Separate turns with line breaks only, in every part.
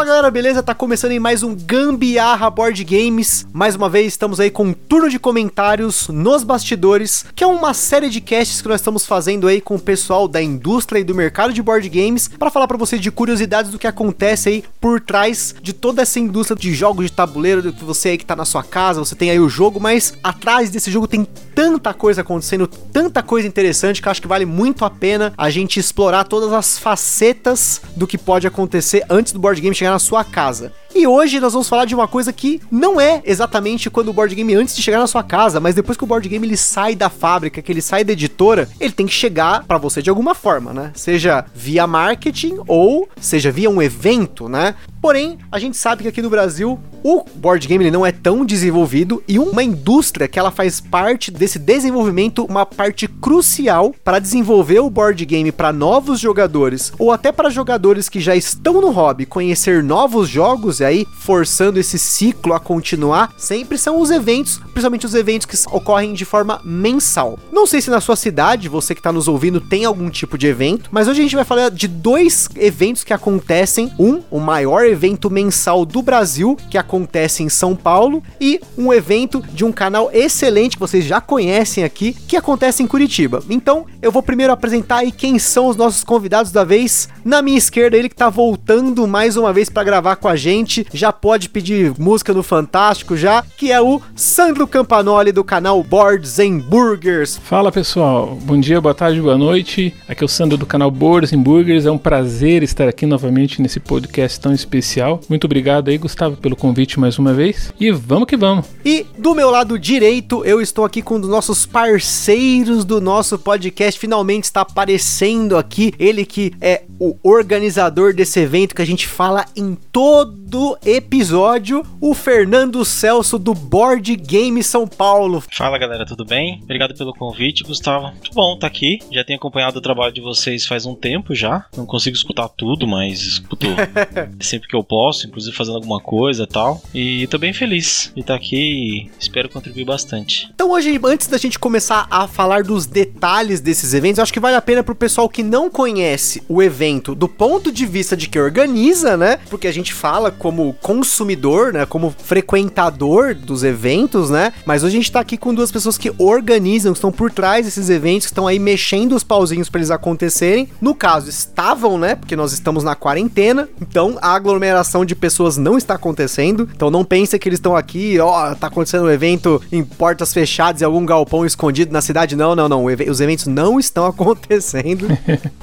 Fala galera, beleza? Tá começando em mais um Gambiarra Board Games. Mais uma vez estamos aí com um turno de comentários nos bastidores, que é uma série de casts que nós estamos fazendo aí com o pessoal da indústria e do mercado de board games para falar para você de curiosidades do que acontece aí por trás de toda essa indústria de jogos de tabuleiro, do que você aí que tá na sua casa, você tem aí o jogo, mas atrás desse jogo tem tanta coisa acontecendo, tanta coisa interessante que acho que vale muito a pena a gente explorar todas as facetas do que pode acontecer antes do board game chegar na sua casa. E hoje nós vamos falar de uma coisa que não é exatamente quando o board game antes de chegar na sua casa, mas depois que o board game ele sai da fábrica, que ele sai da editora, ele tem que chegar para você de alguma forma, né? Seja via marketing ou seja via um evento, né? Porém, a gente sabe que aqui no Brasil o board game ele não é tão desenvolvido e uma indústria que ela faz parte desse desenvolvimento, uma parte crucial para desenvolver o board game para novos jogadores ou até para jogadores que já estão no hobby conhecer novos jogos aí forçando esse ciclo a continuar, sempre são os eventos, principalmente os eventos que ocorrem de forma mensal. Não sei se na sua cidade, você que está nos ouvindo, tem algum tipo de evento, mas hoje a gente vai falar de dois eventos que acontecem, um, o maior evento mensal do Brasil, que acontece em São Paulo, e um evento de um canal excelente que vocês já conhecem aqui, que acontece em Curitiba. Então, eu vou primeiro apresentar aí quem são os nossos convidados da vez. Na minha esquerda, ele que tá voltando mais uma vez para gravar com a gente, já pode pedir música no Fantástico já, que é o Sandro Campanoli do canal Boards and Burgers.
Fala pessoal, bom dia, boa tarde, boa noite. Aqui é o Sandro do canal Boards and Burgers. É um prazer estar aqui novamente nesse podcast tão especial especial. Muito obrigado aí, Gustavo, pelo convite mais uma vez. E vamos que vamos.
E do meu lado direito, eu estou aqui com um dos nossos parceiros do nosso podcast. Finalmente está aparecendo aqui. Ele que é o organizador desse evento que a gente fala em todo episódio, o Fernando Celso do Board Game São Paulo.
Fala galera, tudo bem? Obrigado pelo convite, Gustavo. Muito bom estar tá aqui. Já tenho acompanhado o trabalho de vocês faz um tempo já. Não consigo escutar tudo, mas escuto sempre que eu posso, inclusive fazendo alguma coisa e tal. E tô bem feliz de estar aqui e espero contribuir bastante.
Então hoje, antes da gente começar a falar dos detalhes desses eventos, acho que vale a pena pro pessoal que não conhece o evento do ponto de vista de que organiza, né? Porque a gente fala como consumidor, né? Como frequentador dos eventos, né? Mas hoje a gente tá aqui com duas pessoas que organizam, que estão por trás desses eventos, que estão aí mexendo os pauzinhos para eles acontecerem. No caso, estavam, né? Porque nós estamos na quarentena, então a aglomeração de pessoas não está acontecendo. Então não pense que eles estão aqui, ó, tá acontecendo um evento em portas fechadas e algum galpão escondido na cidade. Não, não, não. Os eventos não estão acontecendo.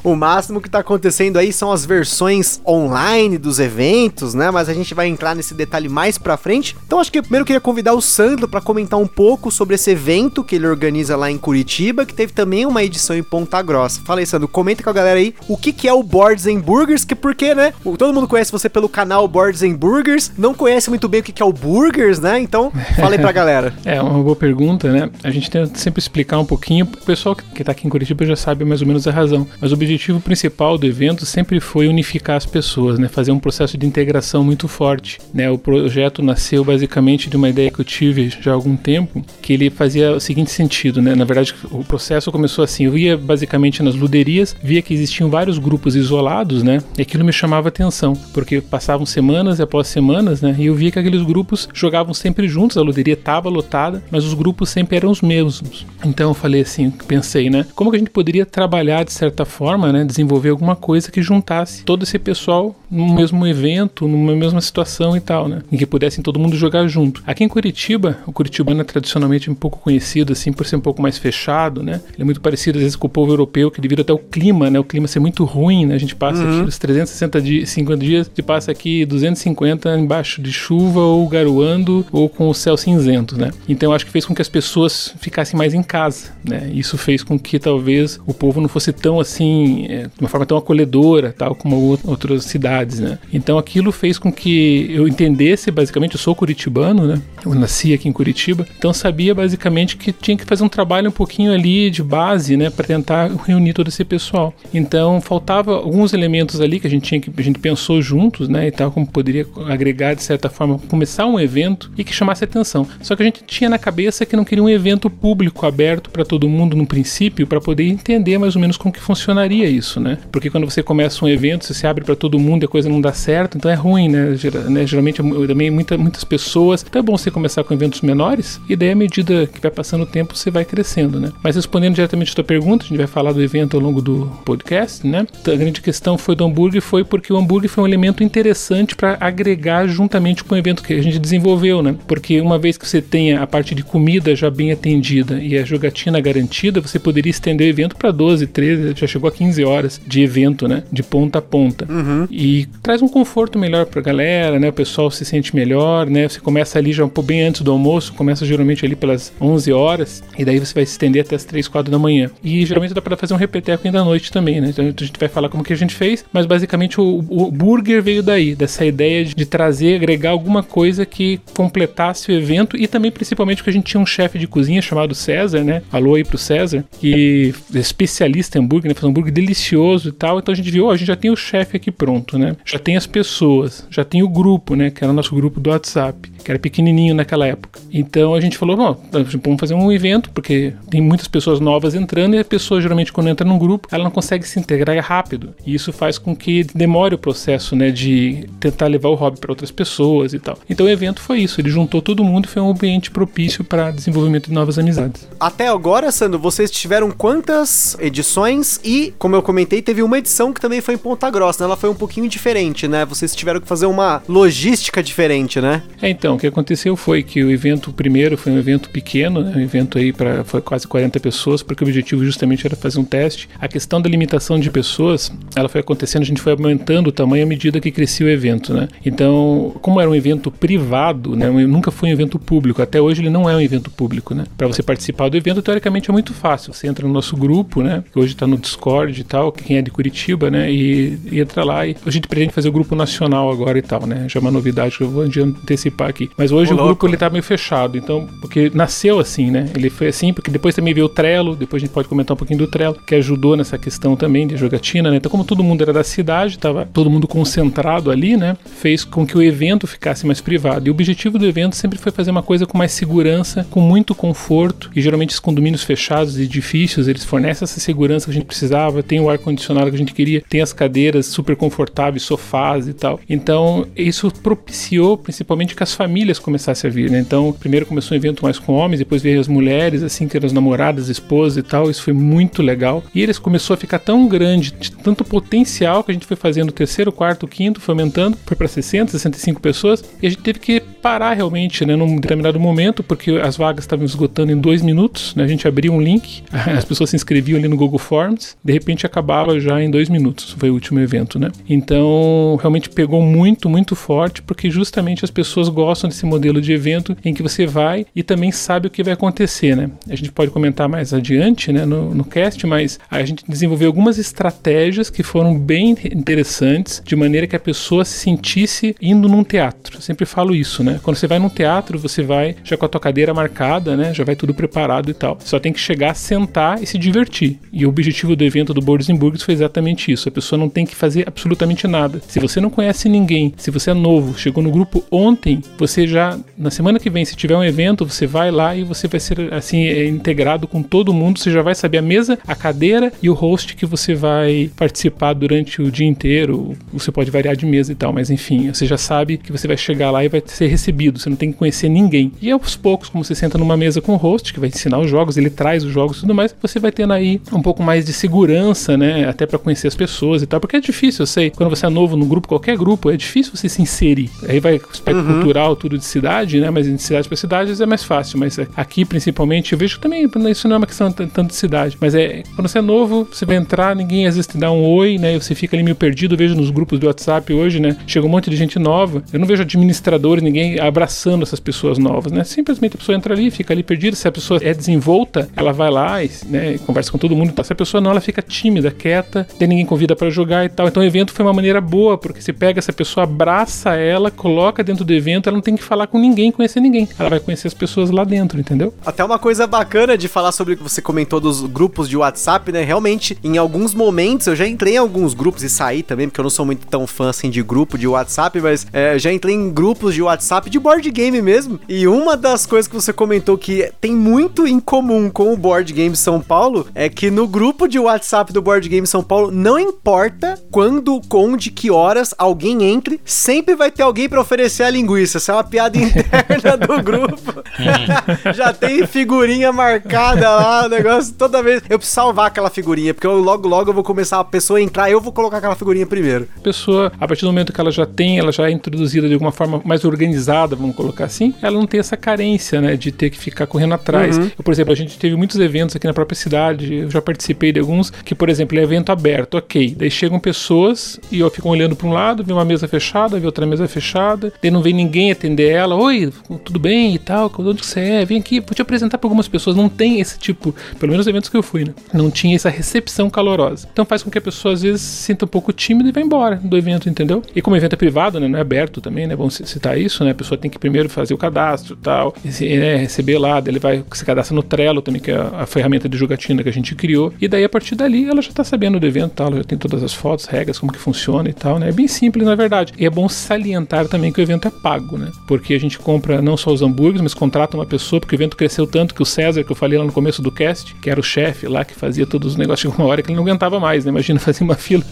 o máximo que tá acontecendo aí são as versões online dos eventos, né? Mas a gente vai entrar nesse detalhe mais pra frente. Então acho que primeiro eu queria convidar o Sandro para comentar um pouco sobre esse evento que ele organiza lá em Curitiba, que teve também uma edição em Ponta Grossa. Fala aí, Sandro, comenta com a galera aí o que, que é o Boards and Burgers, que porque, né? Todo mundo conhece você pelo canal Boards and Burgers, não conhece muito bem o que é o Burgers, né? Então, fala aí pra galera.
É, uma boa pergunta, né? A gente tenta sempre explicar um pouquinho, o pessoal que tá aqui em Curitiba já sabe mais ou menos a razão, mas o objetivo principal do evento sempre foi unificar as pessoas, né? Fazer um processo de integração muito forte, né? O projeto nasceu basicamente de uma ideia que eu tive já há algum tempo, que ele fazia o seguinte sentido, né? Na verdade, o processo começou assim, eu ia basicamente nas luderias, via que existiam vários grupos isolados, né? E aquilo me chamava atenção, porque passavam semanas e após semanas, né? E eu via que aqueles grupos jogavam sempre juntos, a luderia estava lotada, mas os grupos sempre eram os mesmos. Então eu falei assim, pensei, né? Como que a gente poderia trabalhar de certa forma, né? Desenvolver alguma coisa que juntasse todo esse pessoal num mesmo evento, numa mesma situação e tal, né? Em que pudessem todo mundo jogar junto. Aqui em Curitiba, o curitibano é tradicionalmente um pouco conhecido assim por ser um pouco mais fechado, né? Ele é muito parecido às vezes com o povo europeu, que devido até o clima, né? O clima ser muito ruim, né? A gente passa uhum. aqui os 360 dias, 50 dias, e passa aqui 250 embaixo de chuva ou garoando ou com o céu cinzento, né? Então acho que fez com que as pessoas ficassem mais em casa, né? Isso fez com que talvez o povo não fosse tão assim, é, de uma forma tão acolhedora, tal como outras cidades, né? Então aquilo fez com que eu entendesse, basicamente, eu sou curitibano, né? Eu nasci aqui em Curitiba, então sabia basicamente que tinha que fazer um trabalho um pouquinho ali de base, né, para tentar reunir todo esse pessoal. Então faltava alguns elementos ali que a gente tinha que a gente pensou juntos, né, e tal como poderia agregar de certa forma começar um evento e que chamasse atenção. Só que a gente tinha na cabeça que não queria um evento público aberto para todo mundo no princípio para poder entender mais ou menos como que funcionaria isso, né? Porque quando você começa um evento, você se abre para todo mundo e a coisa não dá certo, então é ruim, né? Né? Geralmente também muita, muitas pessoas. Então é bom você começar com eventos menores e daí à medida que vai passando o tempo você vai crescendo, né? Mas respondendo diretamente a tua pergunta, a gente vai falar do evento ao longo do podcast, né? A grande questão foi do hambúrguer foi porque o hambúrguer foi um elemento interessante para agregar juntamente com o evento que a gente desenvolveu, né? Porque uma vez que você tenha a parte de comida já bem atendida e a jogatina garantida, você poderia estender o evento para 12, 13, já chegou a 15 horas de evento, né? De ponta a ponta.
Uhum.
E traz um conforto melhor pra galera, né? O pessoal se sente melhor, né? Você começa ali já bem antes do almoço, começa geralmente ali pelas 11 horas, e daí você vai se estender até as 3, 4 da manhã. E geralmente dá para fazer um repeteco ainda à noite também, né? Então a gente vai falar como que a gente fez, mas basicamente o, o burger veio daí, dessa ideia de, trazer, agregar alguma coisa que completasse o evento e também principalmente porque a gente tinha um chefe de cozinha chamado César, né? Alô aí pro César, que é especialista em hambúrguer, né? Faz um hambúrguer delicioso e tal. Então a gente viu, ó, a gente já tem o chefe aqui pronto, né? Já tem as pessoas, já tem o grupo, né? Que era o nosso grupo do WhatsApp, que era pequenininho naquela época. Então a gente falou, bom, vamos fazer um evento, porque tem muitas pessoas novas entrando e a pessoa geralmente quando entra num grupo, ela não consegue se integrar rápido. E isso faz com que demore o processo, né? De tentar levar o hobby para outras pessoas e tal. Então o evento foi isso, ele juntou todo mundo e foi um ambiente propício para desenvolvimento de novas amizades.
Até agora, Sandro, vocês tiveram quantas edições e, como eu comentei, teve uma edição que também foi em Ponta Grossa, né? Ela foi um pouquinho diferente, né? Vocês tiveram que fazer uma logística diferente, né?
É, então, o que aconteceu foi que o evento primeiro foi um evento pequeno, né? um evento aí para foi quase 40 pessoas, porque o objetivo justamente era fazer um teste. A questão da limitação de pessoas, ela foi acontecendo, a gente foi aumentando o tamanho à medida que crescia o evento, né? Então, como era um evento privado, né? Nunca foi um evento público, até hoje ele não é um evento público, né? Para você participar do evento, teoricamente é muito fácil. Você entra no nosso grupo, né? Que hoje está no Discord e tal, quem é de Curitiba, né? E, e entra lá e a gente pretende fazer o grupo nacional agora tal, né? Já é uma novidade que eu vou antecipar aqui. Mas hoje o, o grupo ele tá meio fechado, então, porque nasceu assim, né? Ele foi assim, porque depois também veio o Trello, depois a gente pode comentar um pouquinho do Trello, que ajudou nessa questão também de jogatina, né? Então, como todo mundo era da cidade, tava todo mundo concentrado ali, né? Fez com que o evento ficasse mais privado. E o objetivo do evento sempre foi fazer uma coisa com mais segurança, com muito conforto, e geralmente os condomínios fechados e edifícios, eles fornecem essa segurança que a gente precisava, tem o ar-condicionado que a gente queria, tem as cadeiras super confortáveis, sofás e tal. Então, isso propiciou principalmente que as famílias começassem a vir, né? Então, primeiro começou um evento mais com homens, depois veio as mulheres, assim, que eram as namoradas, esposas e tal. Isso foi muito legal. E eles começou a ficar tão grande, de tanto potencial que a gente foi fazendo terceiro, quarto, quinto, foi aumentando, foi para 60, 65 pessoas, e a gente teve que parar realmente, né, num determinado momento, porque as vagas estavam esgotando em dois minutos, né? A gente abria um link, as pessoas se inscreviam ali no Google Forms, de repente acabava já em dois minutos. Foi o último evento, né? Então, realmente pegou muito, muito forte, porque justamente as pessoas gostam desse modelo de evento em que você vai e também sabe o que vai acontecer, né? A gente pode comentar mais adiante, né, no, no cast, mas a gente desenvolveu algumas estratégias que foram bem interessantes, de maneira que a pessoa se sentisse indo num teatro. Eu sempre falo isso, né? Quando você vai num teatro, você vai já com a tua cadeira marcada, né? Já vai tudo preparado e tal. Só tem que chegar, sentar e se divertir. E o objetivo do evento do Boards Burgers foi exatamente isso. A pessoa não tem que fazer absolutamente nada. Se você não conhece ninguém, se você é novo, chegou no grupo ontem, você já na semana que vem, se tiver um evento, você vai lá e você vai ser assim é, integrado com todo mundo. Você já vai saber a mesa, a cadeira e o host que você vai participar durante o dia inteiro. Você pode variar de mesa e tal, mas enfim, você já sabe que você vai chegar lá e vai ser recebido. Você não tem que conhecer ninguém. E aos poucos, como você senta numa mesa com o host que vai ensinar os jogos, ele traz os jogos e tudo mais, você vai tendo aí um pouco mais de segurança, né? Até para conhecer as pessoas e tal, porque é difícil, eu sei. Quando você é novo no grupo, qualquer grupo, é difícil você se inserir. Aí vai aspecto uhum. cultural, tudo de cidade, né? Mas de cidade para cidades é mais fácil. Mas aqui, principalmente, eu vejo que também isso não é uma questão tanto de cidade. Mas é quando você é novo, você vai entrar, ninguém às vezes te dá um oi, né? E você fica ali meio perdido. Eu vejo nos grupos do WhatsApp hoje, né? Chega um monte de gente nova. Eu não vejo administradores, ninguém né, abraçando essas pessoas novas, né? Simplesmente a pessoa entra ali, fica ali perdida. Se a pessoa é desenvolta, ela vai lá e né, conversa com todo mundo. Se a pessoa não, ela fica tímida, quieta, tem ninguém convida para jogar e tal. Então o evento foi uma maneira boa, porque você pega essa pessoa, abraça ela, coloca dentro do evento, ela não tem que falar com ninguém, conhecer ninguém. Ela vai conhecer as pessoas lá dentro, entendeu?
Até uma coisa bacana de falar sobre o que você comentou dos grupos de WhatsApp, né? Realmente, em alguns momentos, eu já entrei em alguns grupos e saí também, porque eu não sou muito tão fã assim de grupo de WhatsApp, mas é, já entrei em grupos de WhatsApp de board game mesmo. E uma das coisas que você comentou que tem muito em comum com o Board Game São Paulo é que no grupo de WhatsApp do Board Game São Paulo, não importa quando, onde, que horas alguém entre, sempre vai ter alguém para oferecer a linguiça. Essa é uma piada interna do grupo. já tem figurinha marcada lá, o negócio toda vez. Eu preciso salvar aquela figurinha, porque eu, logo, logo eu vou começar a pessoa a entrar, eu vou colocar aquela figurinha primeiro.
Pessoa, a partir do momento que ela já tem, ela já é introduzida de alguma forma mais organizada, vamos colocar assim, ela não tem essa carência, né, de ter que ficar correndo atrás. Uhum. Eu, por exemplo, a gente teve muitos eventos aqui na própria cidade, eu já participei de alguns, que, por exemplo, é evento aberto, ok. Daí chegam pessoas e eu fico olhando para um lado, vê uma mesa fechada, vê outra mesa fechada, daí não vem ninguém atender ela, oi, tudo bem e tal, onde você é? Vem aqui, vou te apresentar para algumas pessoas. Não tem esse tipo, pelo menos eventos que eu fui, né? Não tinha essa recepção calorosa. Então faz com que a pessoa às vezes se sinta um pouco tímida e vá embora do evento, entendeu? E como o evento é privado, né? Não é aberto também, né? Vamos citar isso, né? Pessoa tem que primeiro fazer o cadastro tal, e, né, receber lá, daí ele vai se cadastra no Trello também, que é a, a, ferramenta de jogatina que a gente criou. E daí a partir dali ela já tá sabendo do evento, tal, ela já tem todas as fotos, regras, como que funciona e tal, né? É bem simples na verdade. E é bom salientar também que o evento é pago, né? Porque a gente compra não só os hambúrgueres, mas contrata uma pessoa, porque o evento cresceu tanto que o César, que eu falei lá no começo do cast, que era o chefe lá que fazia todos os negócios, chegou uma hora que ele não aguentava mais, né? Imagina fazer uma fila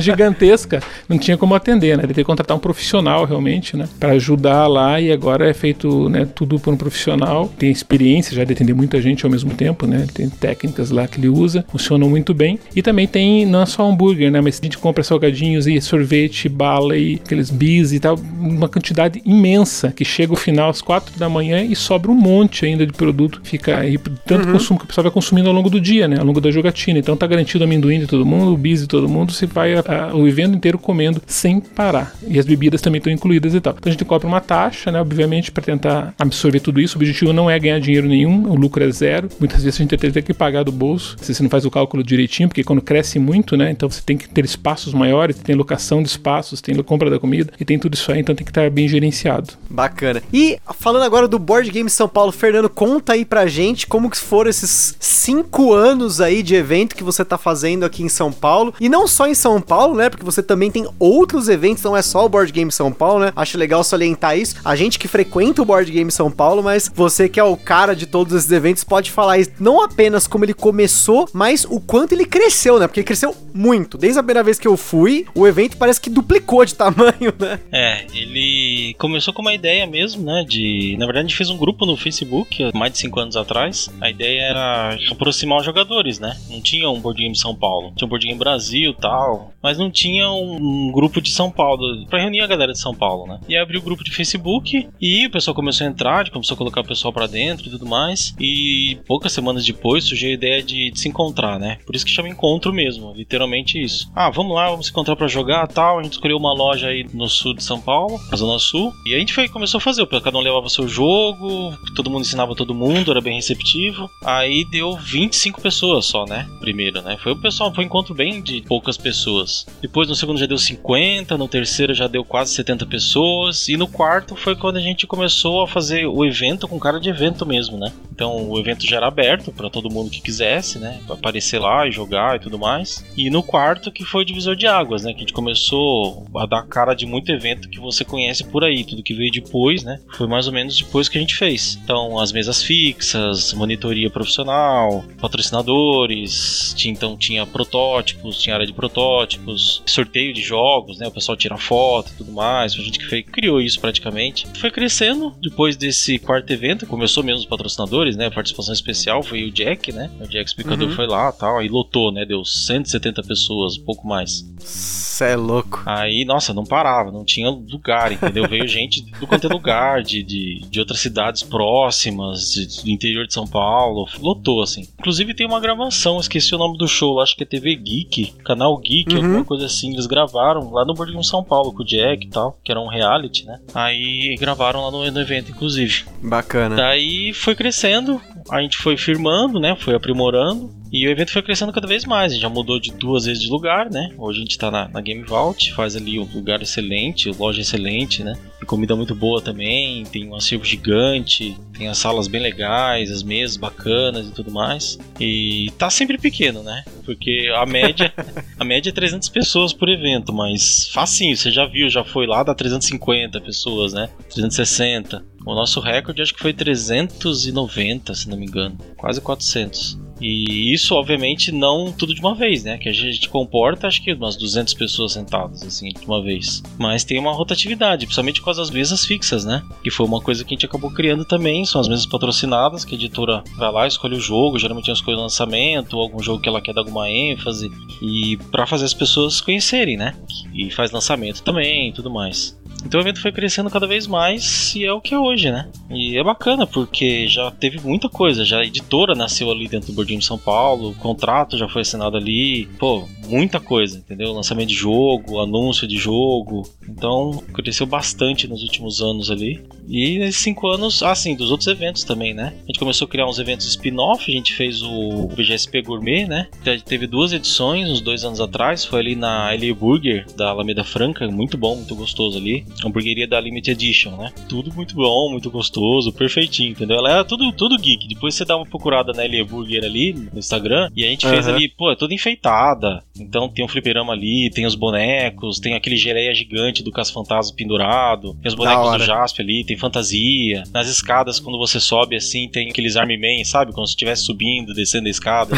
gigantesca, não tinha como atender, né? Ele teve que contratar um profissional realmente, né? Para ajudar lá e agora é feito, né, tudo por um profissional, tem experiência já de atender muita gente ao mesmo tempo, né? Tem técnicas lá que ele usa, funcionam muito bem. E também tem não só hambúrguer, né? Mas a gente compra salgadinhos e sorvete, bala e aqueles bis e tal, uma quantidade imensa que chega o final às quatro da manhã e sobra um monte ainda de produto. Fica aí tanto uhum. consumo que o pessoal vai consumindo ao longo do dia, né? Ao longo da jogatina. Então tá garantido o amendoim de todo mundo, o bis de todo mundo, você vai a, a, o evento inteiro comendo sem parar. E as bebidas também estão incluídas e tal. Então a gente cobra uma taxa, né? Obviamente, para tentar absorver tudo isso. O objetivo não é ganhar dinheiro nenhum, o lucro é zero. Muitas vezes a gente tem que pagar do bolso, se você não faz o cálculo direitinho, porque quando cresce muito, né? Então você tem que ter espaços maiores, tem locação de espaços, tem compra da comida e tem tudo isso aí, então tem que estar bem gerenciado.
Bacana. E falando agora do Board Game São Paulo, Fernando, conta aí pra gente como que foram esses cinco anos aí de evento que você tá fazendo aqui em São Paulo. E não só em São Paulo, né? Porque você também tem outros eventos, não é só o Board Game São Paulo, né? Acho legal salientar isso. A gente que frequenta o Board Game São Paulo, mas você que é o cara de todos esses eventos pode falar isso, não apenas como ele começou, mas o quanto ele cresceu, né? Porque ele cresceu muito. Desde a primeira vez que eu fui, o evento parece que duplicou de tamanho, né?
É, ele começou com uma ideia mesmo, né? De. Na verdade, a gente fez um grupo no Facebook mais de 5 anos atrás. A ideia era aproximar os jogadores, né? Não tinha um board game São Paulo. Tinha um board game Brasil tal. Mas não tinha um, um grupo de São Paulo. para reunir a galera de São Paulo, né? E abri o grupo de Facebook e o pessoal começou a entrar, começou a colocar o pessoal para dentro e tudo mais. E poucas semanas depois surgiu a ideia de, de, se encontrar, né? Por isso que chama encontro mesmo, literalmente isso. Ah, vamos lá, vamos se encontrar para jogar tal. A gente escolheu uma loja aí no sul de São Paulo, na Zona Sul. E a gente foi, começou a fazer, cada um levava seu jogo, todo mundo ensinava todo mundo, era bem receptivo. Aí deu 25 pessoas só, né? Primeiro, né? Foi o pessoal, foi um encontro bem de poucas pessoas. Depois no segundo já deu 50, no terceiro já deu quase 70 pessoas. E no quarto foi quando a gente começou a fazer o evento com cara de evento mesmo, né? Então o evento já era aberto para todo mundo que quisesse, né? Pra aparecer lá e jogar e tudo mais. E no quarto que foi o divisor de águas, né? Que a gente começou a dar cara de muito evento que você conhece por aí. Tudo que veio depois, né? Foi mais ou menos depois que a gente fez. Então as mesas fixas, monitoria profissional, patrocinadores, tinha, então tinha protótipos, tinha área de protótipos, sorteio de jogos, né? O pessoal tira foto e tudo mais. A gente que criou isso praticamente. Foi crescendo depois desse quarto evento, começou mesmo os patrocinadores, né? A participação especial foi o Jack, né? O Jack Explicador uhum. foi lá tal, aí lotou, né? Deu 170 pessoas, pouco mais.
Cê é louco.
Aí, nossa, não parava, não tinha lugar, entendeu? Veio gente do quanto é lugar, de, de, de outras cidades próximas, de, do interior de São Paulo, lotou, assim. Inclusive tem uma gravação, esqueci o nome do show, acho que é TV Geek, canal Geek,
Uhum.
alguma coisa assim. Eles gravaram lá no Boarding São Paulo com o Jack e tal, que era um reality, né? Aí gravaram lá no, no evento, inclusive.
Bacana.
Daí foi crescendo, a gente foi firmando, né? Foi aprimorando. E o evento foi crescendo cada vez mais. A gente já mudou de duas vezes de lugar, né? Hoje a gente tá na, na Game Vault, faz ali um lugar excelente, loja excelente, né? E comida muito boa também. Tem um acervo gigante, tem as salas bem legais, as mesas bacanas e tudo mais. E tá sempre pequeno, né? Porque a média, a média é 300 pessoas por evento, mas facinho, você já viu, já foi lá, dá 350 pessoas, né? 360. O nosso recorde acho que foi 390, se não me engano. Quase 400. E isso, obviamente, não tudo de uma vez, né? Que a gente comporta, acho que umas 200 pessoas sentadas, assim, de uma vez. Mas tem uma rotatividade, principalmente com as mesas fixas, né? Que foi uma coisa que a gente acabou criando também. São as mesas patrocinadas, que a editora vai lá, escolhe o jogo, geralmente uma escolha o lançamento, algum jogo que ela quer dar alguma ênfase. E para fazer as pessoas conhecerem, né? E faz lançamento também e tudo mais. Então o evento foi crescendo cada vez mais e é o que é hoje, né? E é bacana porque já teve muita coisa, já a editora nasceu ali dentro do Bordinho de São Paulo, o contrato já foi assinado ali, pô, muita coisa, entendeu? Lançamento de jogo, anúncio de jogo. Então cresceu bastante nos últimos anos ali. E nesses cinco anos, assim, dos outros eventos também, né? A gente começou a criar uns eventos spin-off, a gente fez o BGSP Gourmet, né? Teve duas edições, uns dois anos atrás, foi ali na LA Burger da Alameda Franca, muito bom, muito gostoso ali. Hamburgueria da Limited Edition, né? Tudo muito bom, muito gostoso, perfeitinho, entendeu? Ela é tudo, tudo geek. Depois você dá uma procurada na LA Burger ali no Instagram e a gente fez ali, pô, é toda enfeitada. Então tem um fliperama ali, tem os bonecos, tem aquele geleia gigante do Caça Fantasma pendurado, tem os bonecos do Jasper ali, tem fantasia. Nas escadas, quando você sobe assim, tem aqueles Army Man, sabe? Como se estivesse subindo, descendo a escada.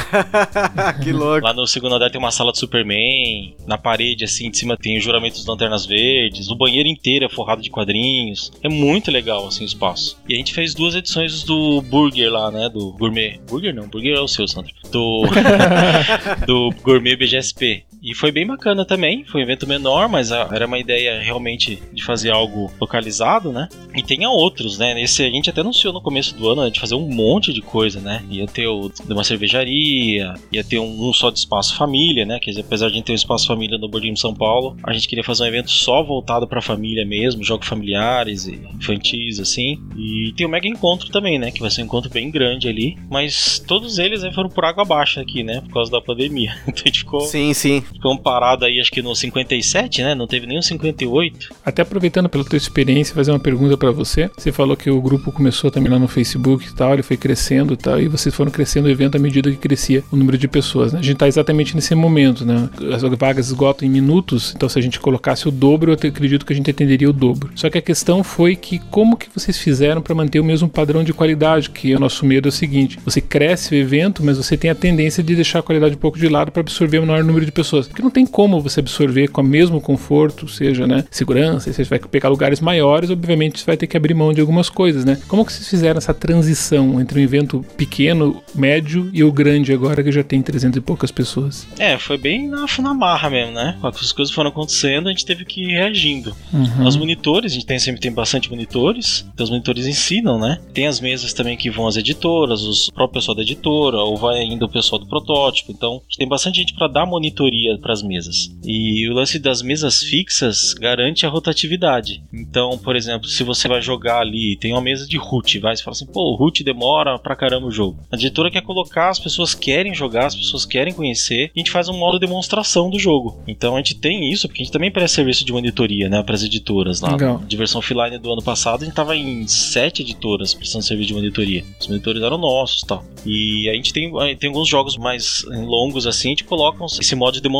que louco.
Lá no segundo andar tem uma sala de Superman. Na parede, assim, de cima tem o juramento dos Lanternas Verdes. O banheiro inteiro é forrado de quadrinhos. É muito legal, assim, o espaço. E a gente fez duas edições do Burger lá, né? Do Gourmet. Burger não, Burger é o seu, Sandro. Do, do Gourmet BGSP. E foi bem bacana também. Foi um evento menor, mas era uma ideia realmente de fazer algo localizado, né? E tem outros, né? Esse a gente até anunciou no começo do ano, né, de fazer um monte de coisa, né? Ia ter o, de uma cervejaria, ia ter um, um só de espaço família, né? Quer dizer, apesar de a gente ter um espaço família no Bordinho São Paulo, a gente queria fazer um evento só voltado pra família mesmo, jogos familiares e infantis, assim. E tem o Mega Encontro também, né? Que vai ser um encontro bem grande ali. Mas todos eles né, foram por água abaixo aqui, né? Por causa da pandemia. Então a gente ficou,
Sim, sim.
Ficou parado aí, acho que no 57, né? Não teve o 58.
Até aproveitando pela tua experiência, fazer uma pergunta pra você. Você falou que o grupo começou também lá no Facebook e tal, ele foi crescendo e tal, e vocês foram crescendo o evento à medida que crescia o número de pessoas, né? A gente tá exatamente nesse momento, né? As vagas esgotam em minutos, então se a gente colocasse o dobro, eu acredito que a gente atenderia o dobro. Só que a questão foi que como que vocês fizeram pra manter o mesmo padrão de qualidade, que o nosso medo é o seguinte, você cresce o evento, mas você tem a tendência de deixar a qualidade um pouco de lado para absorver o maior número de pessoas. Porque não tem como você absorver com o mesmo conforto, seja, né, segurança, você vai pegar lugares maiores, obviamente você vai ter que abrir mão de algumas coisas, né? Como que vocês fizeram essa transição entre um evento pequeno, médio e o grande agora que já tem 300 e poucas pessoas?
É, foi bem na, na marra mesmo, né? As coisas foram acontecendo, a gente teve que ir reagindo.
Uhum.
Os monitores, a gente tem, sempre tem bastante monitores, então os monitores ensinam, né? Tem as mesas também que vão as editoras, os o próprio pessoal da editora, ou vai ainda o pessoal do protótipo. Então, a gente tem bastante gente para dar monitoria para as mesas. E o lance das mesas fixas garante a rotatividade. Então, por exemplo, se você vai jogar ali, tem uma mesa de root, vai, você fala assim, pô, o root demora pra caramba o jogo. A editora quer colocar, as pessoas querem jogar, as pessoas querem conhecer, e a gente faz um modo demonstração do jogo. Então a gente tem isso, porque a gente também presta serviço de monitoria, né, para as editoras lá.
Legal.
De versão offline do ano passado, a gente tava em sete editoras prestando serviço de monitoria. Os monitores eram nossos e tal. E a gente tem, tem alguns jogos mais longos assim, a gente coloca esse modo de demonstração.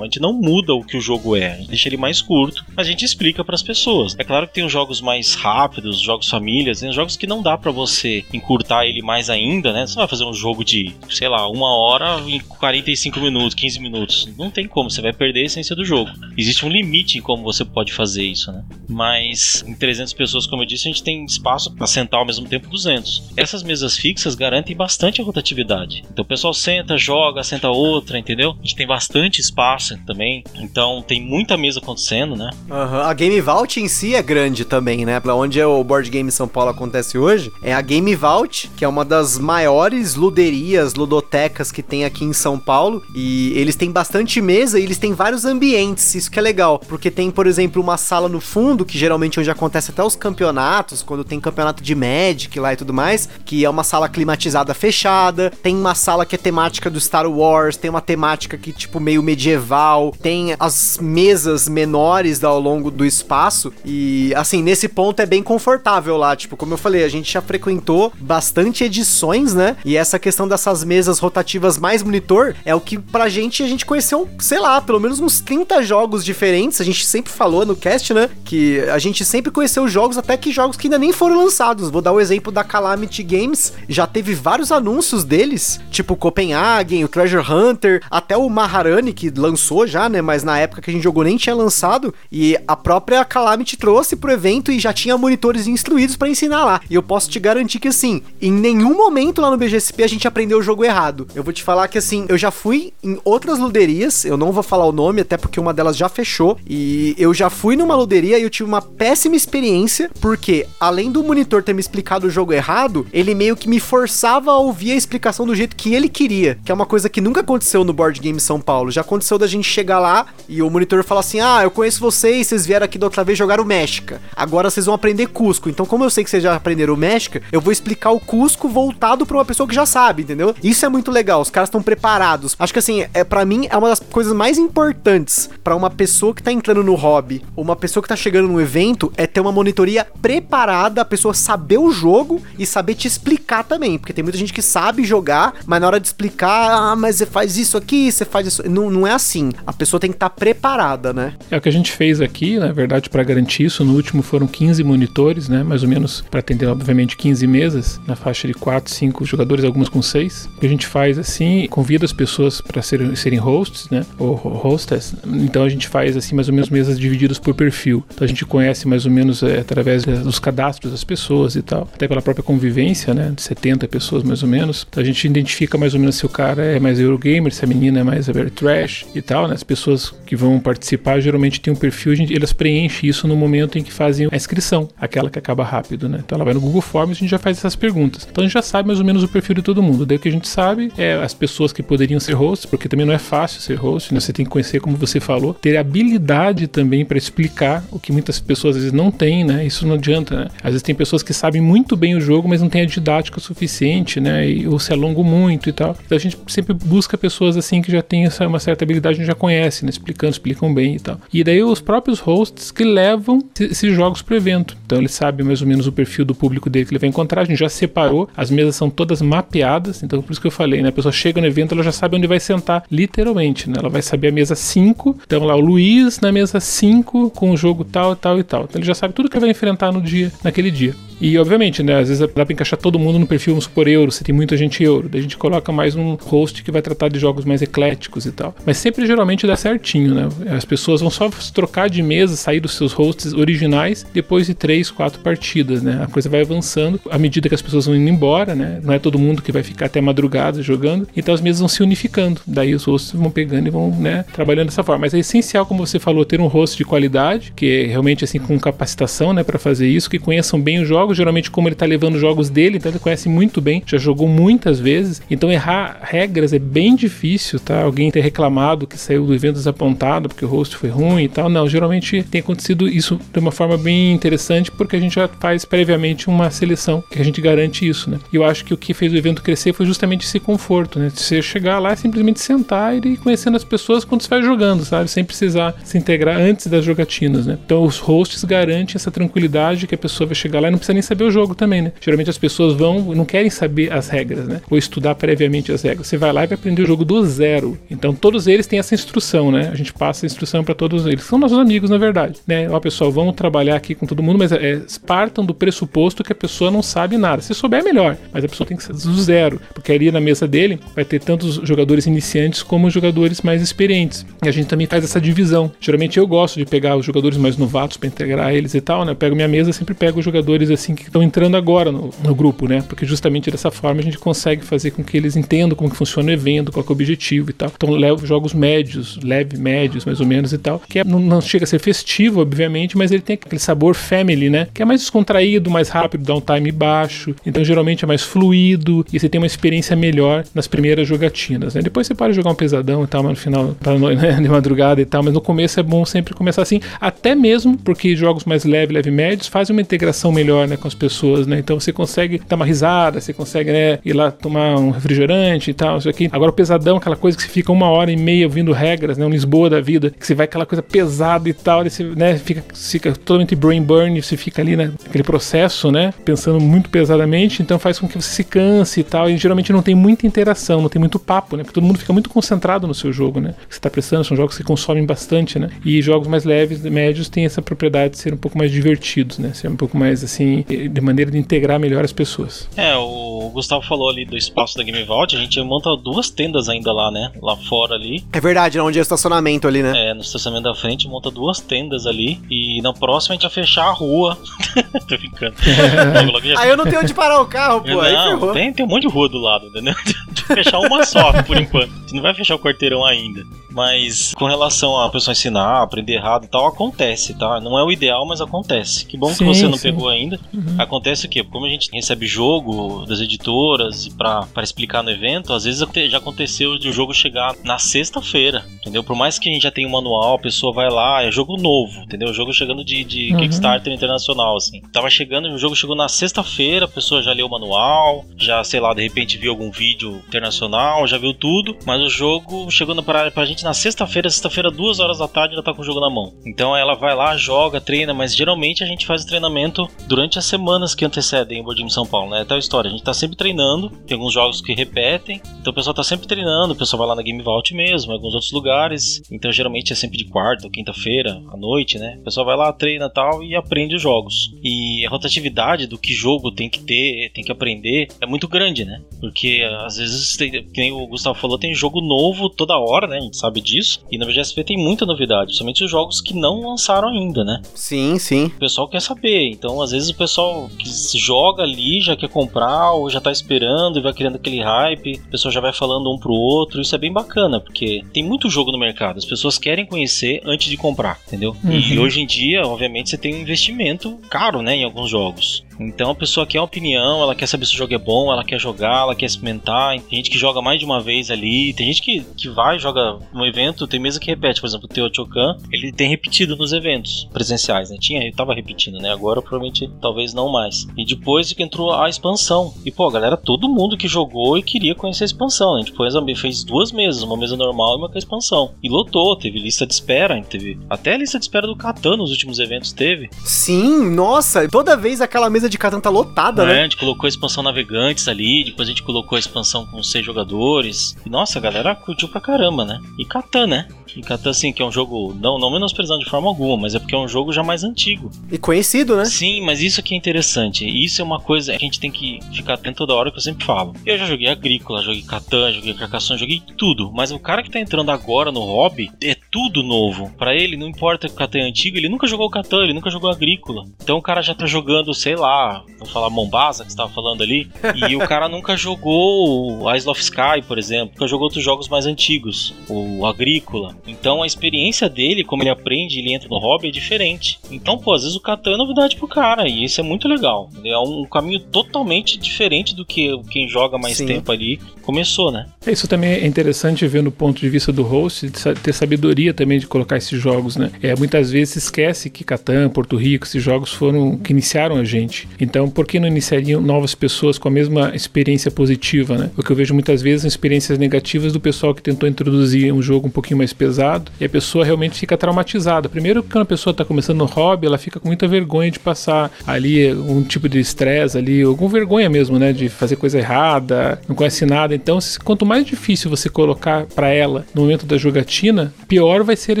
A gente não muda o que o jogo é, a gente deixa ele mais curto, a gente explica para as pessoas. É claro que tem os jogos mais rápidos, jogos famílias, tem jogos que não dá para você encurtar ele mais ainda, né? Você vai fazer um jogo de, sei lá, uma hora em 45 minutos, 15 minutos. Não tem como, você vai perder a essência do jogo. Existe um limite em como você pode fazer isso, né? Mas em 300 pessoas, como eu disse, a gente tem espaço para sentar ao mesmo tempo 200. Essas mesas fixas garantem bastante a rotatividade. Então o pessoal senta, joga, senta outra, entendeu? A gente tem bastante bastante espaço também, então tem muita mesa acontecendo, né?
Uhum. A Game Vault em si é grande também, né? Pra onde é o Board Game São Paulo acontece hoje, é a Game Vault, que é uma das maiores luderias, ludotecas que tem aqui em São Paulo. E eles têm bastante mesa e eles têm vários ambientes, isso que é legal. Porque tem, por exemplo, uma sala no fundo, que geralmente é onde acontece até os campeonatos, quando tem campeonato de Magic lá e tudo mais, que é uma sala climatizada fechada. Tem uma sala que é temática do Star Wars, tem uma temática que, tipo, meio medieval, tem as mesas menores ao longo do espaço. E, assim, nesse ponto é bem confortável lá. Tipo, como eu falei, a gente já frequentou bastante edições, né? E essa questão dessas mesas rotativas mais monitor é o que pra gente a gente conheceu, sei lá, pelo menos uns 30 jogos diferentes. A gente sempre falou no cast, né? Que a gente sempre conheceu jogos, até que jogos que ainda nem foram lançados. Vou dar o exemplo da Calamity Games. Já teve vários anúncios deles, tipo Copenhagen, o Treasure Hunter, até o Maharani, que lançou já, né? Mas na época que a gente jogou nem tinha lançado. E a própria Calamity trouxe pro evento e já tinha monitores instruídos para ensinar lá. E eu posso te garantir que assim, em nenhum momento lá no BGSP a gente aprendeu o jogo errado. Eu vou te falar que assim, eu já fui em outras luderias, eu não vou falar o nome, até porque uma delas já fechou. E eu já fui numa luderia e eu tive uma péssima experiência, porque além do monitor ter me explicado o jogo errado, ele meio que me forçava a ouvir a explicação do jeito que ele queria, que é uma coisa que nunca aconteceu no Board Game São Paulo. Já aconteceu da gente chegar lá e o monitor falar assim: Ah, eu conheço vocês, vocês vieram aqui da outra vez jogar o México. Agora vocês vão aprender Cusco. Então, como eu sei que vocês já aprenderam o México, eu vou explicar o Cusco voltado para uma pessoa que já sabe, entendeu? Isso é muito legal, os caras estão preparados. Acho que assim, é para mim é uma das coisas mais importantes para uma pessoa que tá entrando no hobby, uma pessoa que tá chegando no evento, é ter uma monitoria preparada, a pessoa saber o jogo e saber te explicar também, porque tem muita gente que sabe jogar, mas na hora de explicar, ah, mas você faz isso aqui, você faz isso, não, não é assim. A pessoa tem que estar tá preparada, né?
É o que a gente fez aqui, na verdade, para garantir isso, no último foram 15 monitores, né, mais ou menos para atender obviamente 15 mesas, na faixa de 4, 5 jogadores, algumas com 6. O que a gente faz assim, convida as pessoas para serem, serem hosts, né, ou hostess. Então a gente faz assim mais ou menos mesas divididas por perfil. Então a gente conhece mais ou menos é, através dos cadastros das pessoas e tal, até pela própria convivência, né, de 70 pessoas mais ou menos. Então a gente identifica mais ou menos se o cara é mais Eurogamer, se a menina é mais Trash e tal, né? As pessoas que vão participar geralmente têm um perfil, gente, elas preenchem isso no momento em que fazem a inscrição, aquela que acaba rápido, né? Então ela vai no Google Forms e a gente já faz essas perguntas. Então a gente já sabe mais ou menos o perfil de todo mundo. Daí o que a gente sabe é as pessoas que poderiam ser hosts, porque também não é fácil ser host, né? Você tem que conhecer, como você falou, ter habilidade também para explicar o que muitas pessoas às vezes não têm, né? Isso não adianta, né? Às vezes tem pessoas que sabem muito bem o jogo, mas não têm a didática suficiente, né? E, ou se alongam muito e tal. Então a gente sempre busca pessoas assim que já têm essa, uma certa habilidade, a gente já conhece, né? Explicando, explicam bem e tal. E daí os próprios hosts que levam esses jogos pro evento. Então ele sabe mais ou menos o perfil do público dele que ele vai encontrar. A gente já separou, as mesas são todas mapeadas, então por isso que eu falei, né? A pessoa chega no evento, ela já sabe onde vai sentar, literalmente, né? Ela vai saber a mesa 5. Então lá o Luiz na mesa 5 com o jogo tal, tal e tal. Então ele já sabe tudo que vai enfrentar no dia, naquele dia. E obviamente, né, às vezes dá pra encaixar todo mundo no perfil, vamos supor, euro, se tem muita gente euro. Daí a gente coloca mais um host que vai tratar de jogos mais ecléticos e tal. Mas sempre geralmente dá certinho, né? As pessoas vão só trocar de mesa, sair dos seus hosts originais depois de três, quatro partidas, né? A coisa vai avançando à medida que as pessoas vão indo embora, né? Não é todo mundo que vai ficar até madrugada jogando. Então as mesas vão se unificando. Daí os hosts vão pegando e vão, né, trabalhando dessa forma. Mas é essencial, como você falou, ter um host de qualidade, que é realmente assim com capacitação, né, para fazer isso, que conheçam bem os jogos, geralmente como ele tá levando os jogos dele, então ele conhece muito bem, já jogou muitas vezes. Então errar regras é bem difícil, tá? Alguém ter reclamado que saiu do evento desapontado porque o host foi ruim e tal. Não, geralmente tem acontecido isso de uma forma bem interessante porque a gente já faz previamente uma seleção que a gente garante isso, né? E eu acho que o que fez o evento crescer foi justamente esse conforto, né? Você chegar lá e simplesmente sentar e ir conhecendo as pessoas quando você vai jogando, sabe? Sem precisar se integrar antes das jogatinas, né? Então os hosts garantem essa tranquilidade que a pessoa vai chegar lá e não precisa nem saber o jogo também, né? Geralmente as pessoas vão não querem saber as regras, né? Ou estudar previamente as regras. Você vai lá e vai aprender o jogo do zero. Então todos eles têm essa instrução, né? A gente passa a instrução para todos eles. São nossos amigos, na verdade, né? Ó, pessoal, vamos trabalhar aqui com todo mundo, mas é, partam do pressuposto que a pessoa não sabe nada. Se souber, é melhor, mas a pessoa tem que ser do zero, porque ali na mesa dele vai ter tantos jogadores iniciantes como jogadores mais experientes. E a gente também faz essa divisão. Geralmente eu gosto de pegar os jogadores mais novatos para integrar eles e tal, né? Eu pego minha mesa, sempre pego os jogadores assim que estão entrando agora no, no, grupo, né? Porque justamente dessa forma a gente consegue fazer com que eles entendam como que funciona o evento, qual é o objetivo e tal. Então levo jogos médios, leve médios, mais ou menos e tal, que é, não, não, chega a ser festivo, obviamente, mas ele tem aquele sabor family, né? Que é mais descontraído, mais rápido, dá um time baixo, então geralmente é mais fluido e você tem uma experiência melhor nas primeiras jogatinas, né? Depois você pode jogar um pesadão e tal, mas no final, pra, né, de madrugada e tal, mas no começo é bom sempre começar assim, até mesmo porque jogos mais leve, leve médios fazem uma integração melhor, né, com as pessoas, né? Então você consegue dar uma risada, você consegue, né, ir lá tomar um refrigerante e tal, isso aqui. Agora o pesadão, aquela coisa que você fica uma hora e meia ouvindo regras, né, um Lisboa da vida, que você vai aquela coisa pesada e tal, e você, né, fica, fica totalmente brain burn, você fica ali, né, naquele processo, né, pensando muito pesadamente, então faz com que você se canse e tal, e geralmente não tem muita interação, não tem muito papo, né, porque todo mundo fica muito concentrado no seu jogo, né, que você tá prestando, são jogos que consomem bastante, né, e jogos mais leves, médios, têm essa propriedade de ser um pouco mais divertidos, né, ser um pouco mais, assim, de maneira de integrar melhor as pessoas.
É, o Gustavo falou ali do espaço da Game Vault, a gente monta duas tendas ainda lá, né? Lá fora ali.
É verdade, onde é o estacionamento ali, né?
É, no estacionamento da frente, monta duas tendas ali. E na próxima a gente vai fechar a rua. Tô brincando.
logo, logo já... Aí eu não tenho onde parar o carro, pô.
Não, tem, tem um monte de rua do lado, entendeu? fechar uma só, por enquanto. A gente não vai fechar o quarteirão ainda. Mas com relação a pessoa ensinar, aprender errado e tal, acontece, tá? Não é o ideal, mas acontece. Que bom sim, que você não sim. pegou ainda. Uhum. Acontece o quê? Como a gente recebe jogo das editoras para explicar no evento, às vezes já aconteceu de o jogo chegar na sexta-feira, entendeu? Por mais que a gente já tenha um manual, a pessoa vai lá, é jogo novo, entendeu? O jogo chegando de, de uhum. Kickstarter internacional, assim. Tava chegando, o jogo chegou na sexta-feira, a pessoa já leu o manual, já, sei lá, de repente viu algum vídeo internacional, já viu tudo, mas o jogo chegando pra, pra gente na sexta-feira, sexta-feira, duas horas da tarde, ela tá com o jogo na mão. Então ela vai lá, joga, treina, mas geralmente a gente faz o treinamento durante as semanas que antecedem o Board Game São Paulo, né? É tal história. A gente tá sempre treinando, tem alguns jogos que repetem, então o pessoal tá sempre treinando, o pessoal vai lá na Game Vault mesmo, em alguns outros lugares. Então geralmente é sempre de quarta ou quinta-feira, à noite, né? O pessoal vai lá, treina tal e aprende os jogos. E a rotatividade do que jogo tem que ter, tem que aprender, é muito grande, né? Porque às vezes, tem, que o Gustavo falou, tem jogo novo toda hora, né? A gente sabe sabe disso. E na VGSP tem muita novidade, somente os jogos que não lançaram ainda, né?
Sim, sim.
O pessoal quer saber, então às vezes o pessoal que joga ali já quer comprar ou já tá esperando e vai criando aquele hype, o pessoal já vai falando um pro outro, isso é bem bacana, porque tem muito jogo no mercado, as pessoas querem conhecer antes de comprar, entendeu? Uhum. E hoje em dia, obviamente, você tem um investimento caro, né, em alguns jogos. Então a pessoa quer opinião, ela quer saber se o jogo é bom, ela quer jogar, ela quer experimentar. Tem gente que joga mais de uma vez ali, tem gente que, que vai, joga no evento, tem mesa que repete. Por exemplo, o Teotihuacan, ele tem repetido nos eventos presenciais, né? Tinha, ele tava repetindo, né? Agora provavelmente talvez não mais. E depois que entrou a expansão. E pô, galera, todo mundo que jogou e queria conhecer a expansão. Né? A gente fez, fez duas mesas, uma mesa normal e uma com a expansão. E lotou, teve lista de espera, teve até a lista de espera do Catan nos últimos eventos teve.
Sim, nossa, toda vez aquela mesa de Catan tá lotada, é, né?
A gente colocou a expansão navegantes ali, depois a gente colocou a expansão com seis jogadores. E nossa, a galera curtiu pra caramba, né? E Catan, né? E Catan, assim, que é um jogo, não, não menosprezando de forma alguma, mas é porque é um jogo já mais antigo.
E conhecido, né?
Sim, mas isso aqui é interessante. Isso é uma coisa que a gente tem que ficar atento toda hora que eu sempre falo. Eu já joguei Agrícola, joguei Catan, joguei Carcassonne, joguei tudo. Mas o cara que tá entrando agora no hobby é tudo novo. Para ele, não importa que o Catan é antigo, ele nunca jogou Catan, ele nunca jogou Agrícola. Então o cara já tá jogando, sei lá, vou falar Mombasa, que você tava falando ali, e o cara nunca jogou Isle of Sky, por exemplo, nunca jogou outros jogos mais antigos, o Agrícola. Então a experiência dele, como ele aprende, ele entra no hobby, é diferente. Então, pô, às vezes o Catan é novidade pro cara, e isso é muito legal. É um caminho totalmente diferente do que quem joga mais Sim. tempo ali começou, né?
Isso também é interessante ver no ponto de vista do host, ter sabedoria também de colocar esses jogos, né? É, muitas vezes se esquece que Catan, Porto Rico, esses jogos foram que iniciaram a gente. Então, por que não iniciariam novas pessoas com a mesma experiência positiva, né? Porque eu vejo muitas vezes experiências negativas do pessoal que tentou introduzir um jogo um pouquinho mais pesado e a pessoa realmente fica traumatizada. Primeiro, quando a pessoa está começando no hobby, ela fica com muita vergonha de passar ali um tipo de estresse ali, alguma vergonha mesmo, né? De fazer coisa errada, não conhece nada. Então, quanto mais difícil você colocar para ela no momento da jogatina, pior vai ser a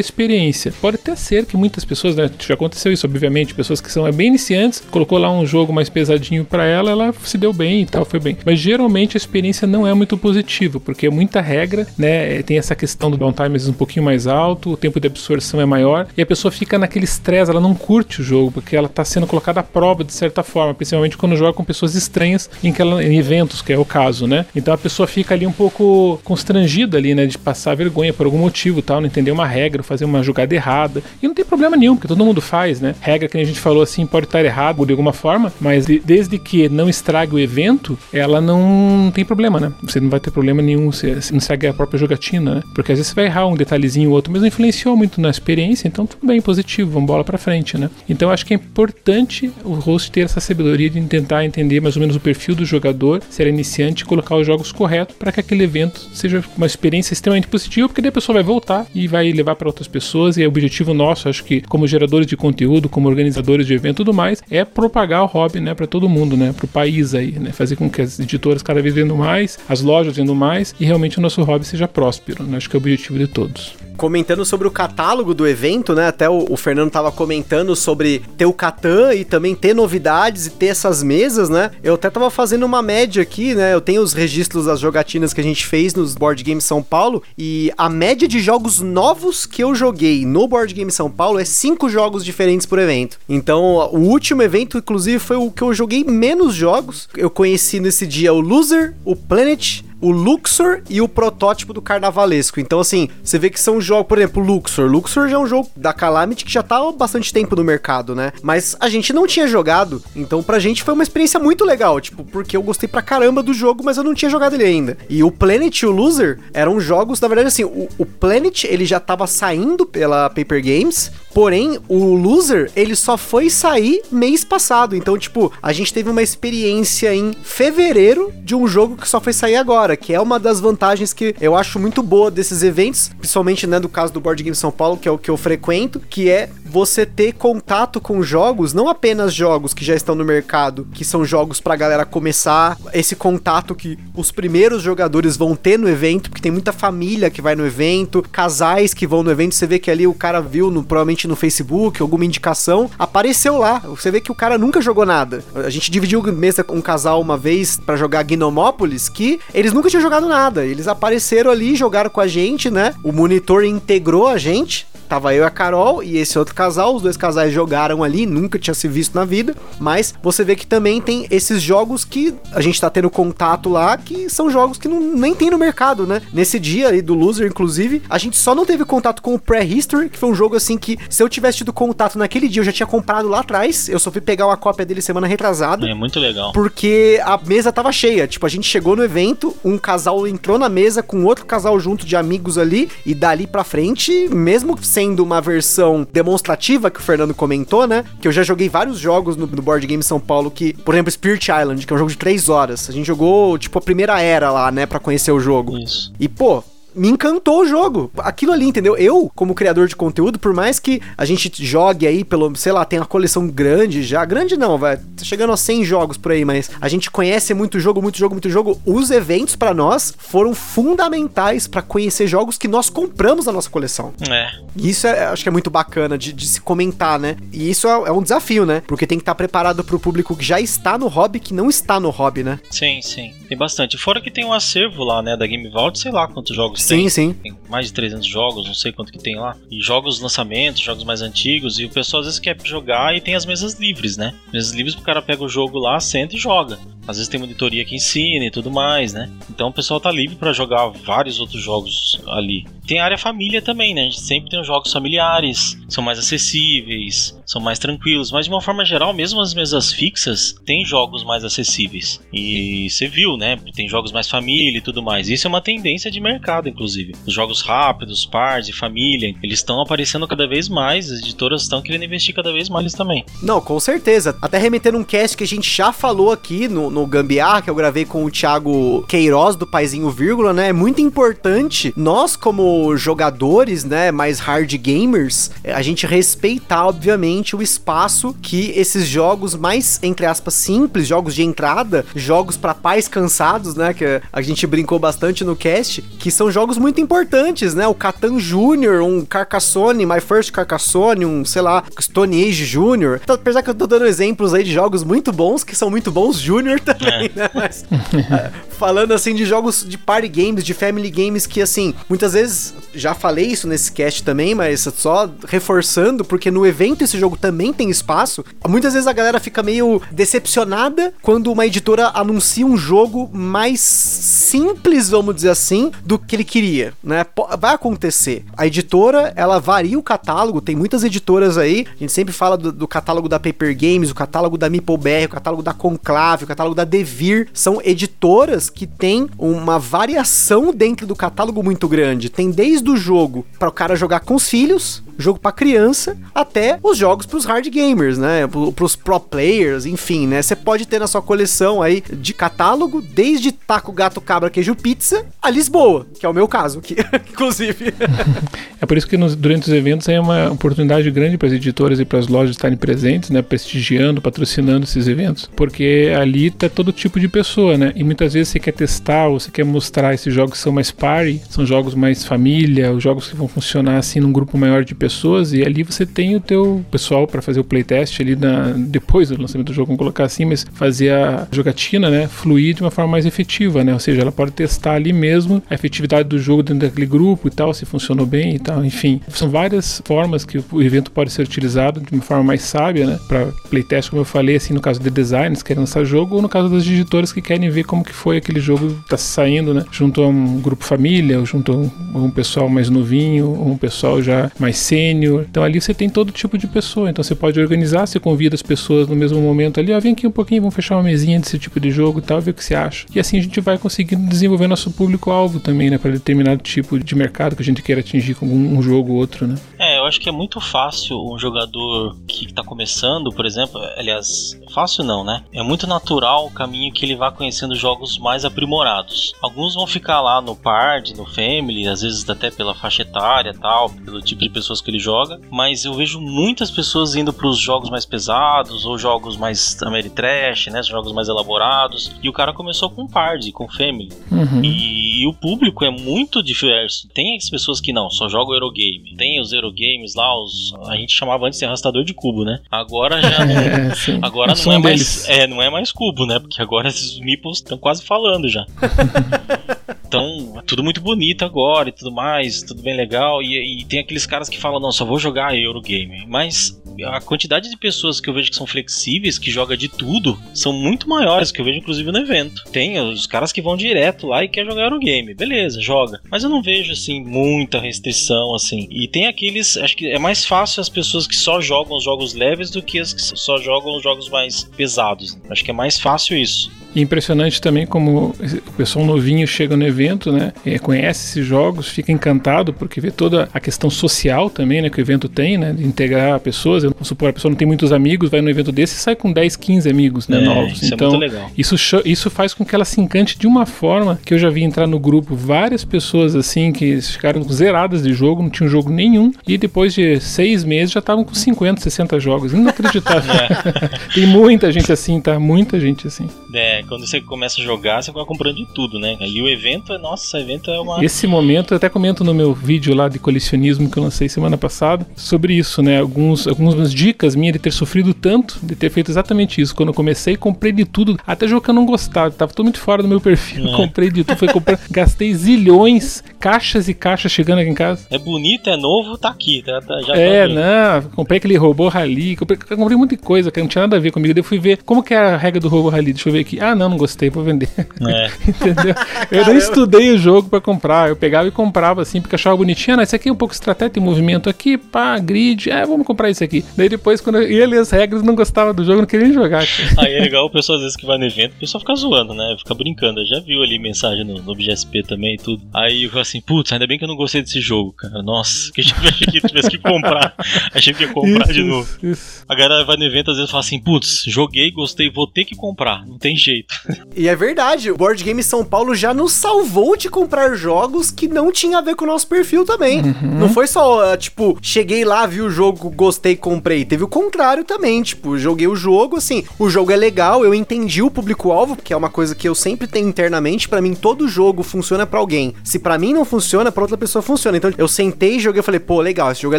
experiência. Pode até ser que muitas pessoas, né? Já aconteceu isso, obviamente, pessoas que são bem iniciantes, colocou lá um jogo mais pesadinho para ela, ela se deu bem e tal, foi bem. Mas geralmente a experiência não é muito positiva, porque é muita regra, né? Tem essa questão do downtime um pouquinho mais alto, o tempo de absorção é maior, e a pessoa fica naquele estresse, ela não curte o jogo, porque ela tá sendo colocada à prova de certa forma, principalmente quando joga com pessoas estranhas em, que ela, em eventos, que é o caso, né? Então a pessoa fica ali um pouco constrangida ali, né? De passar vergonha por algum motivo tal, não entender uma regra, fazer uma jogada errada. E não tem problema nenhum, porque todo mundo faz, né? Regra que a gente falou assim pode estar errado de alguma forma, mas desde que não estrague o evento, ela não tem problema, né? Você não vai ter problema nenhum se, se não estragar a própria jogatina, né? Porque às vezes você vai errar um detalhezinho ou outro, mas não influenciou muito na experiência, então tudo bem, positivo, vamos bola pra frente, né? Então acho que é importante o host ter essa sabedoria de tentar entender mais ou menos o perfil do jogador, se era iniciante, e colocar os jogos corretos para que aquele evento seja uma experiência extremamente positiva, porque daí a pessoa vai voltar e vai levar para outras pessoas. E é o objetivo nosso, acho que como geradores de conteúdo, como organizadores de evento e tudo mais, é propagar o hobby, né, para todo mundo, né, para o país aí, né, fazer com que as editoras cada vez vendam mais, as lojas vendam mais e realmente o nosso hobby seja próspero. Né, acho que é o objetivo de todos
comentando sobre o catálogo do evento, né? Até o, o Fernando tava comentando sobre ter o Catan e também ter novidades e ter essas mesas, né? Eu até tava fazendo uma média aqui, né? Eu tenho os registros das jogatinas que a gente fez nos Board Games São Paulo e a média de jogos novos que eu joguei no Board Game São Paulo é cinco jogos diferentes por evento. Então, o último evento, inclusive, foi o que eu joguei menos jogos. Eu conheci nesse dia o Loser, o Planet, o Luxor e o protótipo do Carnavalesco. Então, assim, você vê que são jogos, por exemplo, Luxor. Luxor já é um jogo da Calamity que já tá há bastante tempo no mercado, né? Mas a gente não tinha jogado, então pra gente foi uma experiência muito legal, tipo, porque eu gostei pra caramba do jogo, mas eu não tinha jogado ele ainda. E o Planet e o Loser eram jogos, na verdade, assim, o, o Planet ele já tava saindo pela Paper Games, Porém, o Loser, ele só foi sair mês passado. Então, tipo, a gente teve uma experiência em fevereiro de um jogo que só foi sair agora, que é uma das vantagens que eu acho muito boa desses eventos, principalmente, né, do caso do Board Game São Paulo, que é o que eu frequento, que é você ter contato com jogos, não apenas jogos que já estão no mercado, que são jogos pra galera começar, esse contato que os primeiros jogadores vão ter no evento, porque tem muita família que vai no evento, casais que vão no evento, você vê que ali o cara viu no, provavelmente no Facebook, alguma indicação, apareceu lá. Você vê que o cara nunca jogou nada. A gente dividiu mesa com um casal uma vez para jogar Gnomópolis, que eles nunca tinham jogado nada. Eles apareceram ali, jogaram com a gente, né? O monitor integrou a gente Tava eu e a Carol e esse outro casal, os dois casais jogaram ali, nunca tinha se visto na vida, mas você vê que também tem esses jogos que a gente tá tendo contato lá, que são jogos que não, nem tem no mercado, né? Nesse dia aí do Loser, inclusive, a gente só não teve contato com o Prehistory, que foi um jogo assim que se eu tivesse tido contato naquele dia, eu já tinha comprado lá atrás, eu só fui pegar uma cópia dele semana retrasada.
É muito legal.
Porque a mesa tava cheia, tipo, a gente chegou no evento, um casal entrou na mesa com outro casal junto de amigos ali, e dali pra frente, mesmo sendo uma versão demonstrativa que o Fernando comentou, né? Que eu já joguei vários jogos no, no Board Game São Paulo que, por exemplo, Spirit Island, que é um jogo de 3 horas. A gente jogou, tipo, a primeira era lá, né, para conhecer o jogo.
Isso.
E, pô, me encantou o jogo. Aquilo ali, entendeu? Eu, como criador de conteúdo, por mais que a gente jogue aí pelo, sei lá, tem uma coleção grande já, grande não, vai, tá chegando a 100 jogos por aí, mas a gente conhece muito jogo, muito jogo, muito jogo. Os eventos para nós foram fundamentais para conhecer jogos que nós compramos na nossa coleção.
É.
E isso é, acho que é muito bacana de, de se comentar, né? E isso é, é, um desafio, né? Porque tem que estar preparado pro público que já está no hobby, que não está no hobby, né?
Sim, sim. Tem bastante. Fora que tem um acervo lá, né, da Game Vault, sei lá quantos jogos
sim,
tem.
Sim,
Tem mais de 300 jogos, não sei quanto que tem lá. E jogos lançamentos, jogos mais antigos. E o pessoal às vezes quer jogar e tem as mesas livres, né? Mesas livres, o cara pega o jogo lá, senta e joga. Às vezes tem monitoria que ensina e tudo mais, né? Então o pessoal tá livre para jogar vários outros jogos ali. Tem a área família também, né? A gente sempre tem os jogos familiares, são mais acessíveis, são mais tranquilos, mas de uma forma geral, mesmo as mesas fixas, tem jogos mais acessíveis. E você viu, né? Tem jogos mais família e tudo mais. Isso é uma tendência de mercado, inclusive. Os jogos rápidos, pars e família, eles estão aparecendo cada vez mais, as editoras estão querendo investir cada vez mais também.
Não, com certeza. Até remetendo um cast que a gente já falou aqui no, no Gambiarra, que eu gravei com o Thiago Queiroz, do Paizinho Vírgula, né? É muito importante nós, como jogadores, né, mais hard gamers, a gente respeitar, obviamente, o espaço que esses jogos mais, entre aspas, simples, jogos de entrada, jogos para pais cansados, né? Que a gente brincou bastante no cast, que são jogos muito importantes, né? O Catan Jr., um Carcassonne, My First Carcassonne, um, sei lá, Stone Age Jr. Então, apesar que eu tô dando exemplos aí de jogos muito bons, que são muito bons Júnior também, é. né? Mas é, falando assim de jogos de party games, de family games, que assim, muitas vezes, já falei isso nesse cast também, mas só reforçando, porque no evento esse jogo também tem espaço. Muitas vezes a galera fica meio decepcionada quando uma editora anuncia um jogo mais simples, vamos dizer assim, do que ele queria, né? Vai acontecer. A editora, ela varia o catálogo, tem muitas editoras aí, a gente sempre fala do, do catálogo da Paper Games, o catálogo da MeepleBR, o catálogo da Conclave, o catálogo da Devir, são editoras que têm uma variação dentro do catálogo muito grande. Tem desde o jogo para o cara jogar com os filhos, jogo para criança, até os jogos para os hard gamers, né? Para os pro players, enfim, né? Você pode ter na sua coleção aí de catálogo, desde taco, gato, cabra, queijo, pizza, a Lisboa, que é o meu caso aqui, inclusive.
é por isso que nos, durante os eventos é uma oportunidade grande para as editoras e para as lojas estarem presentes, né? Prestigiando, patrocinando esses eventos, porque ali tá todo tipo de pessoa, né? E muitas vezes você quer testar ou você quer mostrar esses jogos que são mais party, são jogos mais família, os jogos que vão funcionar assim num grupo maior de pessoas e ali você tem o teu pessoal para fazer o playtest ali na, depois do lançamento do jogo, vamos colocar assim, mas fazer a jogatina, né, fluir de uma forma mais efetiva, né? Ou seja, ela pode testar ali mesmo a efetividade do jogo dentro daquele grupo e tal, se funcionou bem e tal, enfim. São várias formas que o evento pode ser utilizado de uma forma mais sábia, né, para playtest, como eu falei, assim, no caso de designers que querem lançar jogo ou no caso das editoras que querem ver como que foi aquele jogo tá saindo, né, junto a um grupo família, ou junto a um, um pessoal mais novinho, ou um pessoal já mais sênior. Então ali você tem todo tipo de pessoa. Então você pode organizar, você convida as pessoas no mesmo momento ali, ó, vem aqui um pouquinho, vamos fechar uma mesinha desse tipo de jogo e tal, ver o que você acha. E assim a gente vai conseguindo desenvolver nosso público-alvo também, né, para determinado tipo de mercado que a gente queira atingir com um jogo ou outro, né.
É, eu acho que é muito fácil um jogador que está começando, por exemplo, aliás, fácil não, né? É muito natural o caminho que ele vá conhecendo jogos mais aprimorados. Alguns vão ficar lá no Pard, no Family, às vezes até pela faixa etária tal, pelo tipo de pessoas que ele joga, mas eu vejo muitas pessoas indo para os jogos mais pesados ou jogos mais Ameritrash, né, jogos mais elaborados. E o cara começou com Pard, com Family. Uhum. E, e, o público é muito diverso. Tem as pessoas que não, só jogam Eurogame. Tem os Eurogames lá, os a gente chamava antes de arrastador de cubo, né? Agora já não, é, agora não é mais é, não é mais cubo, né? Porque agora esses meeples estão quase falando já. Então, tudo muito bonito agora e tudo mais, tudo bem legal. E, e tem aqueles caras que falam, não, só vou jogar Eurogame. Mas a quantidade de pessoas que eu vejo que são flexíveis, que joga de tudo, são muito maiores que eu vejo inclusive no evento. Tem os caras que vão direto lá e quer jogar Eurogame. Beleza, joga. Mas eu não vejo assim muita restrição assim. E tem aqueles, acho que é mais fácil as pessoas que só jogam os jogos leves do que as que só jogam os jogos mais pesados. Acho que é mais fácil isso.
Impressionante também como o pessoal novinho chega no evento, né? conhece esses jogos, fica encantado porque vê toda a questão social também, né? Que o evento tem, né? De integrar pessoas. Vamos supor, a pessoa não tem muitos amigos, vai no evento desse e sai com 10, 15 amigos, né? É, novos.
Isso
então,
é
Isso, isso faz com que ela se encante de uma forma que eu já vi entrar no grupo várias pessoas assim que ficaram zeradas de jogo, não tinham jogo nenhum, e depois de seis meses já estavam com 50, 60 jogos. Inacreditável. É. tem muita gente assim, tá? Muita gente assim.
É, quando você começa a jogar, você vai comprando de tudo, né? E o evento é, nossa, o evento é uma.
Esse momento, eu até comento no meu vídeo lá de colecionismo que eu lancei semana passada sobre isso, né? Alguns, algumas dicas minhas de ter sofrido tanto, de ter feito exatamente isso. Quando eu comecei, comprei de tudo, até jogo que eu não gostava, tava tudo muito fora do meu perfil. É. Comprei de tudo, foi comprar, gastei zilhões, caixas e caixas chegando aqui em casa.
É bonito, é novo, tá aqui, tá, tá já
É, tá não, comprei aquele robô rally, comprei, comprei muita coisa que não tinha nada a ver comigo. Daí eu fui ver como que é a regra do robô rally. Deixa eu ver aqui. Ah, não, não gostei, vou vender. É. Entendeu? Eu não estudei o jogo para comprar. Eu pegava e comprava assim, porque achava bonitinho. Ah, esse aqui é um pouco estratégia, tem movimento aqui, pá, grid. É, vamos comprar isso aqui. Daí depois, quando eu ia ler as regras, não gostava do jogo, não queria nem jogar.
Aí é legal o pessoal às vezes que vai no evento, o pessoal fica zoando, né? Fica brincando. Eu já viu ali mensagem no, no BGSP também e tudo. Aí eu falo assim, putz, ainda bem que eu não gostei desse jogo, cara. Nossa, que a gente tivesse que comprar. Achei que ia comprar isso, de novo. Isso. A galera vai no evento às vezes fala assim, putz, joguei, gostei, vou ter que comprar. Não tem jeito.
E é verdade, o Board Game São Paulo já nos salvou de comprar jogos que não tinha a ver com o nosso perfil também.
Uhum.
Não foi só, tipo, cheguei lá, vi o jogo, gostei, comprei. Teve o contrário também, tipo, joguei o jogo, assim, o jogo é legal, eu entendi o público-alvo, que é uma coisa que eu sempre tenho internamente, para mim todo jogo funciona para alguém. Se para mim não funciona, para outra pessoa funciona. Então eu sentei, joguei, eu falei, pô, legal, esse jogo é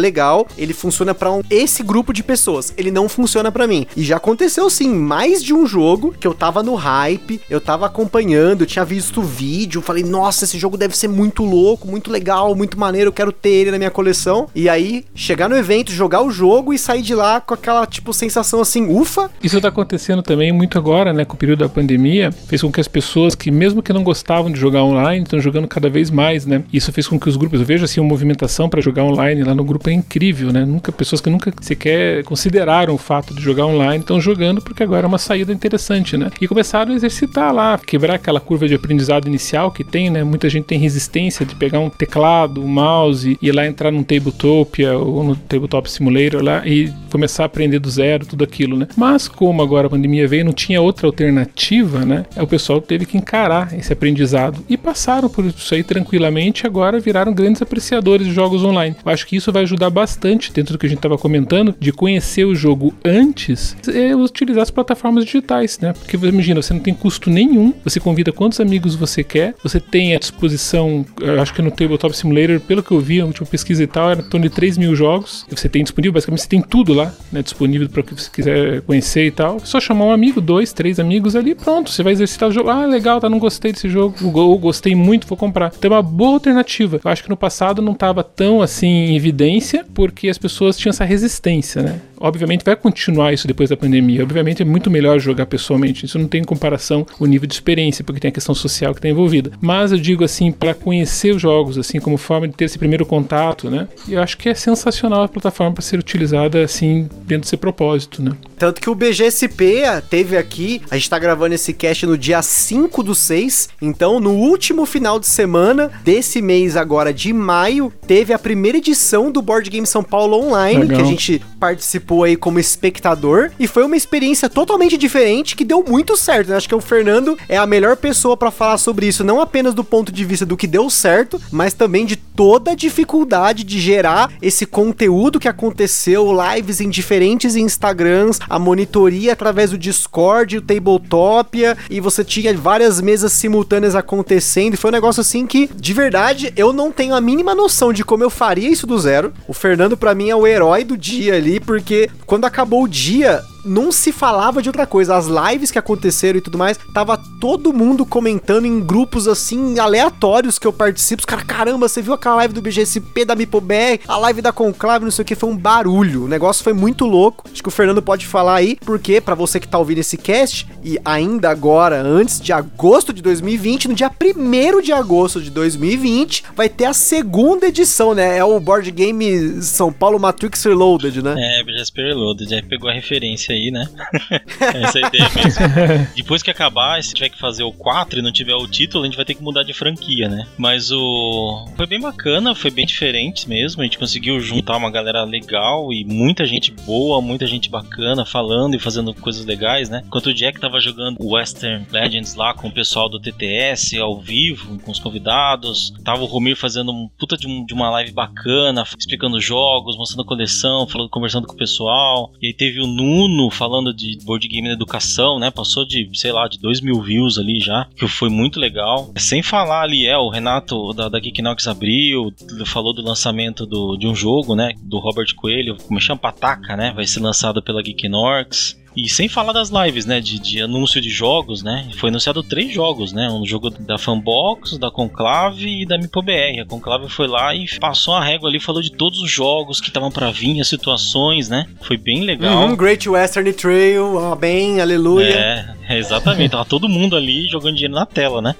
legal, ele funciona para um, esse grupo de pessoas, ele não funciona para mim. E já aconteceu sim, mais de um jogo que eu tava no hype, eu tava acompanhando, eu tinha visto vídeo, falei, nossa, esse jogo deve ser muito louco, muito legal, muito maneiro, eu quero ter ele na minha coleção. E aí, chegar no evento, jogar o jogo e sair de lá com aquela, tipo, sensação assim, ufa.
Isso tá acontecendo também muito agora, né, com o período da pandemia, fez com que as pessoas que mesmo que não gostavam de jogar online, estão jogando cada vez mais, né? Isso fez com que os grupos, eu vejo assim, uma movimentação para jogar online lá no grupo é incrível, né? Nunca pessoas que nunca sequer consideraram o fato de jogar online estão jogando porque agora é uma saída interessante, né? E começaram a exercitar lá, quebrar aquela curva de aprendizado inicial que tem, né? Muita gente tem resistência de pegar um teclado, um mouse e ir lá entrar num Tabletopia ou no Tabletop Simulator lá e começar a aprender do zero, tudo aquilo, né? Mas como agora a pandemia veio, não tinha outra alternativa, né? O pessoal teve que encarar esse aprendizado e passaram por isso aí tranquilamente, agora viraram grandes apreciadores de jogos online. Eu acho que isso vai ajudar bastante dentro do que a gente estava comentando, de conhecer o jogo antes, é utilizar as plataformas digitais, né? Porque imagina, você não tem custo nenhum, você convida quantos amigos você quer, você tem à disposição, acho que no Tabletop Simulator, pelo que eu vi, a última pesquisa e tal, era em torno de 3 mil jogos. Você tem disponível, basicamente você tem tudo lá, né? Disponível para o que você quiser conhecer e tal. Só chamar um amigo, dois, três amigos ali, pronto. Você vai exercitar o jogo. Ah, legal, tá, não gostei desse jogo. Ou gostei muito, vou comprar. Então é uma boa alternativa. Eu acho que no passado não estava tão assim em evidência, porque as pessoas tinham essa resistência, né? Obviamente vai continuar isso depois da pandemia. Obviamente é muito melhor jogar pessoalmente. Isso não tem comparação o nível de experiência, porque tem a questão social que está envolvida. Mas eu digo assim, para conhecer os jogos, assim, como forma de ter esse primeiro contato, né? Eu acho que é sensacional a plataforma para ser utilizada assim dentro desse propósito, né?
Tanto que o BGSP teve aqui, a gente tá gravando esse cast no dia 5 do 6, então no último final de semana desse mês agora de maio, teve a primeira edição do Board Game São Paulo Online, Legal. que a gente participou aí como espectador, e foi uma experiência totalmente diferente que deu muito certo, né? Acho que o Fernando é a melhor pessoa para falar sobre isso, não apenas do ponto de vista do que deu certo, mas também de toda a dificuldade de gerar esse conteúdo que aconteceu, lives em diferentes Instagrams, a monitoria através do Discord, o Tabletopia, e você tinha várias mesas simultâneas acontecendo, e foi um negócio assim que, de verdade, eu não tenho a mínima noção de como eu faria isso do zero. O Fernando, para mim, é o herói do dia ali, porque quando acabou o dia, não se falava de outra coisa. As lives que aconteceram e tudo mais, tava todo mundo comentando em grupos assim aleatórios que eu participo. Os caras, caramba, você viu aquela live do BGSP da MipoBR, a live da Conclave, não sei o que, foi um barulho. O negócio foi muito louco. Acho que o Fernando pode falar aí, porque para você que tá ouvindo esse cast e ainda agora, antes de agosto de 2020, no dia 1 de agosto de 2020, vai ter a segunda edição, né? É o Board Game São Paulo Matrix Reloaded, né?
É, BGSP Reloaded, já pegou a referência aí, né? Essa é a ideia mesmo. Depois que acabar, se tiver que fazer o 4 e não tiver o título, a gente vai ter que mudar de franquia, né? Mas o. Foi bem bacana, foi bem diferente mesmo. A gente conseguiu juntar uma galera legal e muita gente boa, muita gente bacana falando e fazendo coisas legais, né? Enquanto o Jack tava jogando Western Legends lá com o pessoal do TTS ao vivo, com os convidados, tava o Romir fazendo um puta de, um, de uma live bacana, explicando jogos, mostrando coleção, falando, conversando com o pessoal. E aí teve o Nuno falando de board game na educação, né? Passou de, sei lá, de 2 mil views ali já, que foi muito legal. Sem falar ali, é, o Renato da, da Geeknox abriu, falou do lançamento do, de um jogo, né? Do Robert Coelho, como chama? Pataca, né? Vai ser lançado pela Geeknox. E sem falar das lives, né? De, de, anúncio de jogos, né? Foi anunciado três jogos, né? Um jogo da Fanbox, da Conclave e da MipoBR. A Conclave foi lá e passou a régua ali, falou de todos os jogos que estavam para vir, as situações, né? Foi bem legal.
Uhum, Great Western Trail, amém, aleluia.
É, exatamente. Tava todo mundo ali jogando dinheiro na tela, né?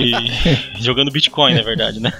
E jogando Bitcoin, na verdade, né?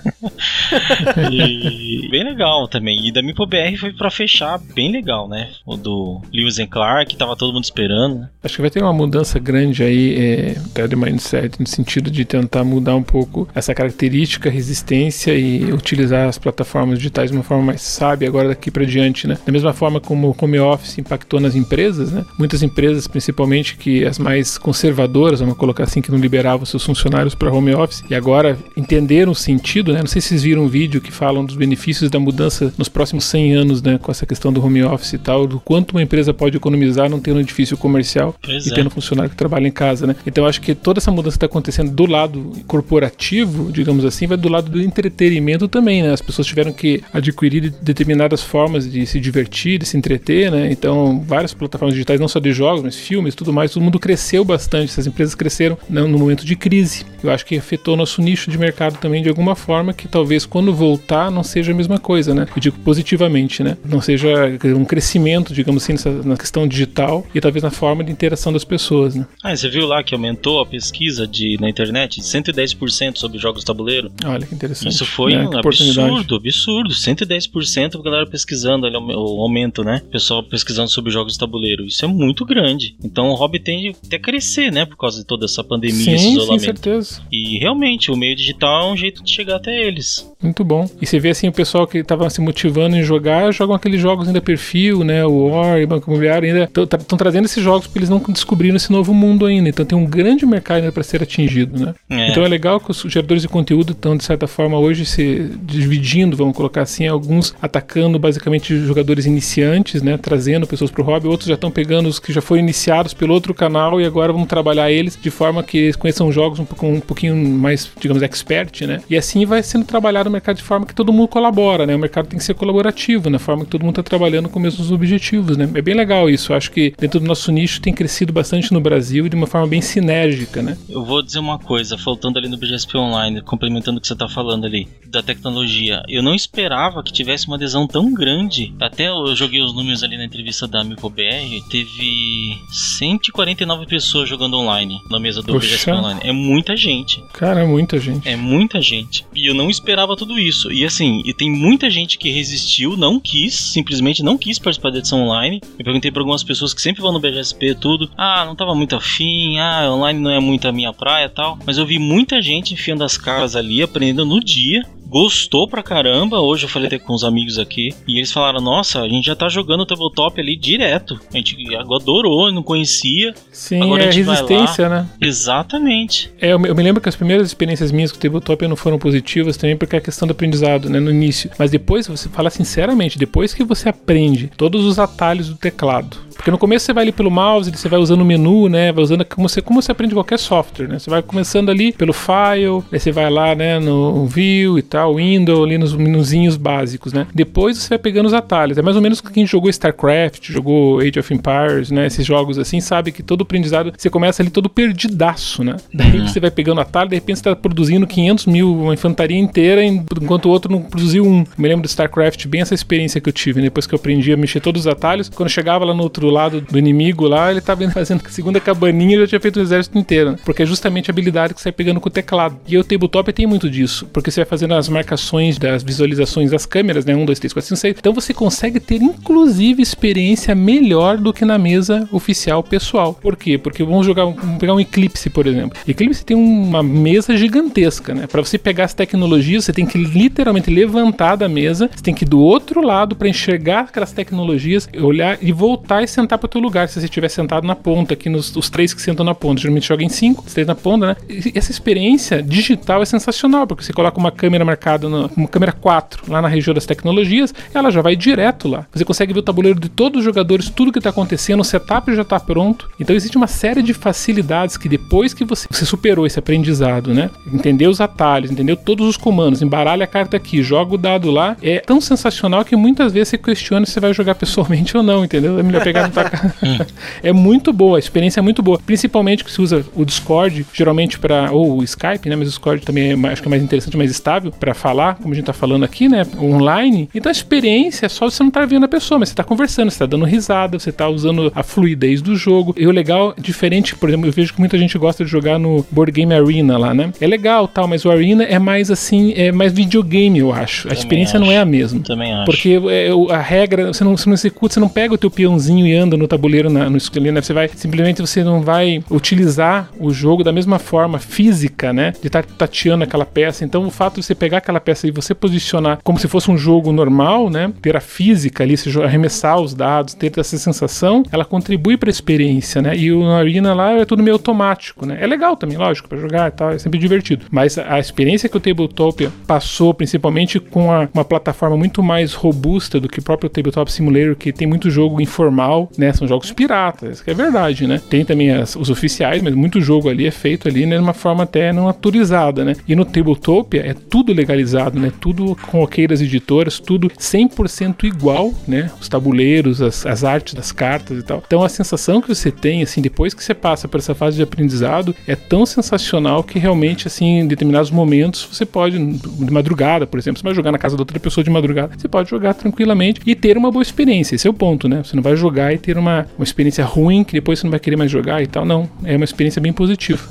e bem legal também. E da MipoBR foi para fechar bem legal, né? O do Lewis and Clark, tava todo mundo esperando, né?
Acho que vai ter uma mudança grande aí, é, até de mindset, no sentido de tentar mudar um pouco essa característica, resistência e utilizar as plataformas digitais de uma forma mais sábia agora daqui para diante, né? Da mesma forma como o home office impactou nas empresas, né? Muitas empresas, principalmente que as mais mais conservadoras, vamos colocar assim, que não liberavam seus funcionários para home office e agora entenderam o sentido, né? Não sei se vocês viram um vídeo que falam dos benefícios da mudança nos próximos 100 anos, né? Com essa questão do home office e tal, do quanto uma empresa pode economizar não tendo um edifício comercial
Pois
e
é.
tendo funcionário que trabalha em casa, né? Então eu acho que toda essa mudança está acontecendo do lado corporativo, digamos assim, vai do lado do entretenimento também, né? As pessoas tiveram que adquirir determinadas formas de se divertir, de se entreter, né? Então várias plataformas digitais, não só de jogos, mas filmes, tudo mais, todo mundo cresceu bastante. Essas empresas cresceram no momento de crise. Eu acho que afetou nosso nicho de mercado também de alguma forma que talvez quando voltar não seja a mesma coisa, né? Eu digo positivamente, né? Não seja um crescimento, digamos assim, nessa, na questão digital e talvez na forma de interação das pessoas, né?
Ah, você viu lá que aumentou a pesquisa de, na internet de 110% sobre jogos de tabuleiro?
Olha que interessante.
Isso foi
né?
um absurdo, absurdo. 110% a galera pesquisando, ali, o aumento, né? O pessoal pesquisando sobre jogos de tabuleiro. Isso é muito grande. Então o hobby tende até a crescer, né? Por causa de toda essa pandemia, esse
Sim, sim,
isolamento.
certeza.
E realmente, o meio digital é um jeito de chegar até eles.
Muito bom. E você vê assim o pessoal que estava se motivando em jogar, jogam aqueles jogos ainda perfil, né? O War e Banco Imobiliário ainda estão trazendo esses jogos porque eles não descobriram esse novo mundo ainda. Então tem um grande mercado ainda para ser atingido, né?
É.
Então é legal que os geradores de conteúdo estão, de certa forma, hoje se dividindo, vamos colocar assim, alguns atacando basicamente jogadores iniciantes, né? Trazendo pessoas para o hobby, outros já estão pegando os que já foram iniciados pelo outro canal e agora vamos trabalhar eles de forma que eles conheçam jogos um, pouco- um pouquinho mais, digamos, expert, né? E assim vai sendo trabalhado o mercado de forma que todo mundo colabora, né? O mercado tem que ser colaborativo, na forma que todo mundo está trabalhando com os mesmos objetivos, né? É bem legal isso. Eu acho que dentro do nosso nicho tem crescido bastante no Brasil de uma forma bem sinérgica, né?
Eu vou dizer uma coisa, faltando ali no BGSP Online, complementando o que você tá falando ali, da tecnologia. Eu não esperava que tivesse uma adesão tão grande. Até eu joguei os números ali na entrevista da MicoBR, teve 149 pessoas jogando online na mesa do. BGSP Online. É muita gente.
Cara, é muita gente.
É muita gente. E eu não esperava tudo isso. E assim, e tem muita gente que resistiu, não quis, simplesmente não quis participar da edição online. Eu perguntei pra algumas pessoas que sempre vão no BGSP tudo. Ah, não tava muito afim, ah, online não é muito a minha praia tal. Mas eu vi muita gente enfiando as caras ali, aprendendo no dia. Gostou pra caramba. Hoje eu falei até com os amigos aqui. E eles falaram: Nossa, a gente já tá jogando o tabletop ali direto. A gente adorou, não conhecia.
Sim,
Agora
é
a gente
resistência, né?
Exatamente.
É, eu me eu me lembro que as primeiras experiências minhas com o Tabletop não foram positivas também porque é a questão do aprendizado, né, no início. Mas depois, você fala sinceramente, depois que você aprende todos os atalhos do teclado, porque no começo você vai ali pelo mouse, você vai usando o menu, né, vai usando como você, como você aprende qualquer software, né, você vai começando ali pelo file, aí você vai lá, né, no view e tal, window, ali nos menuzinhos básicos, né. Depois você vai pegando os atalhos, é mais ou menos que quem jogou StarCraft, jogou Age of Empires, né, esses jogos assim, sabe que todo aprendizado, você começa ali todo perdidaço, né. Daí você vai pegando atalho, de repente você tá produzindo 500 mil, uma infantaria inteira, enquanto o outro não produziu um. Me lembro do StarCraft, bem essa experiência que eu tive, né? depois que eu aprendi a mexer todos os atalhos. Quando eu chegava lá no outro lado do inimigo, lá, ele tava fazendo a segunda cabaninha e já tinha feito o exército inteiro, né? Porque é justamente a habilidade que você vai pegando com o teclado. E o tabletop tem muito disso, porque você vai fazendo as marcações das visualizações das câmeras, né? 1, 2, 3, 4, 5, 6. Então você consegue ter, inclusive, experiência melhor do que na mesa oficial pessoal. Por quê? Porque vamos jogar, vamos pegar um Eclipse, por exemplo. Eclipse tem uma mesa gigantesca, né? Para você pegar as tecnologias, você tem que literalmente levantar da mesa, você tem que ir do outro lado para enxergar aquelas tecnologias, olhar e voltar e sentar para teu lugar. Se você estiver sentado na ponta, aqui nos os três que sentam na ponta, geralmente joga em cinco, três na ponta, né? E essa experiência digital é sensacional, porque você coloca uma câmera marcada, no, uma câmera 4 lá na região das tecnologias, ela já vai direto lá. Você consegue ver o tabuleiro de todos os jogadores, tudo que está acontecendo, o setup já está pronto. Então existe uma série de facilidades que depois que você, você superou esse aprendizado, né? Entendeu os atalhos, entendeu todos os comandos, embaralha a carta aqui, joga o dado lá, é tão sensacional que muitas vezes você questiona se vai jogar pessoalmente ou não, entendeu? É melhor pegar no tua casa. é muito boa, a experiência é muito boa. Principalmente que se usa o Discord, geralmente para ou o Skype, né? Mas o Discord também é, mais- acho que é mais interessante, mais estável para falar, como a gente tá falando aqui, né? Online. Então a experiência é só você não tá vendo a pessoa, mas você tá conversando, você tá dando risada, você tá usando a fluidez do jogo. E o legal, diferente, por exemplo, eu vejo que muita gente gosta de jogar no Board Game Arena lá, né? É legal, tal, mas o Arena é mais assim, é mais videogame, eu acho. A experiência não é
acho.
a mesma.
Também acho.
Porque é, a regra, você não, você não executa, você não pega o teu peãozinho e no tabuleiro na, no escolhendo, né? Você vai simplesmente você não vai utilizar o jogo da mesma forma física, né? De estar tateando aquela peça. Então, o fato de você pegar aquela peça e você posicionar como se fosse um jogo normal, né? Ter a física ali, se arremessar os dados, ter essa sensação, ela contribui para a experiência, né? E o Arena lá é tudo meio automático, né? É legal também, lógico, para jogar e tal, é sempre divertido. Mas a experiência que o Tabletopia passou, principalmente com a, uma plataforma muito mais robusta do que o próprio Tabletop Simulator, que tem muito jogo informal, né? São jogos piratas, que é verdade, né? Tem também as, os oficiais, mas muito jogo ali é feito ali né, de uma forma até não autorizada, né? E no Tabletopia é tudo legalizado, né? Tudo com das editoras, tudo 100% igual, né? Os tabuleiros, as, as artes das cartas e tal. Então a sensação que você tem, assim, depois que você passa por essa fase de aprendizado, é tão sensacional que realmente, assim, em determinados momentos você pode, de madrugada, por exemplo, você vai jogar na casa da outra pessoa de madrugada, você pode jogar tranquilamente e ter uma boa experiência. Esse é o ponto, né? Você não vai jogar e ter uma, uma experiência ruim que depois você não vai querer mais jogar e tal. Não, é uma experiência bem positiva.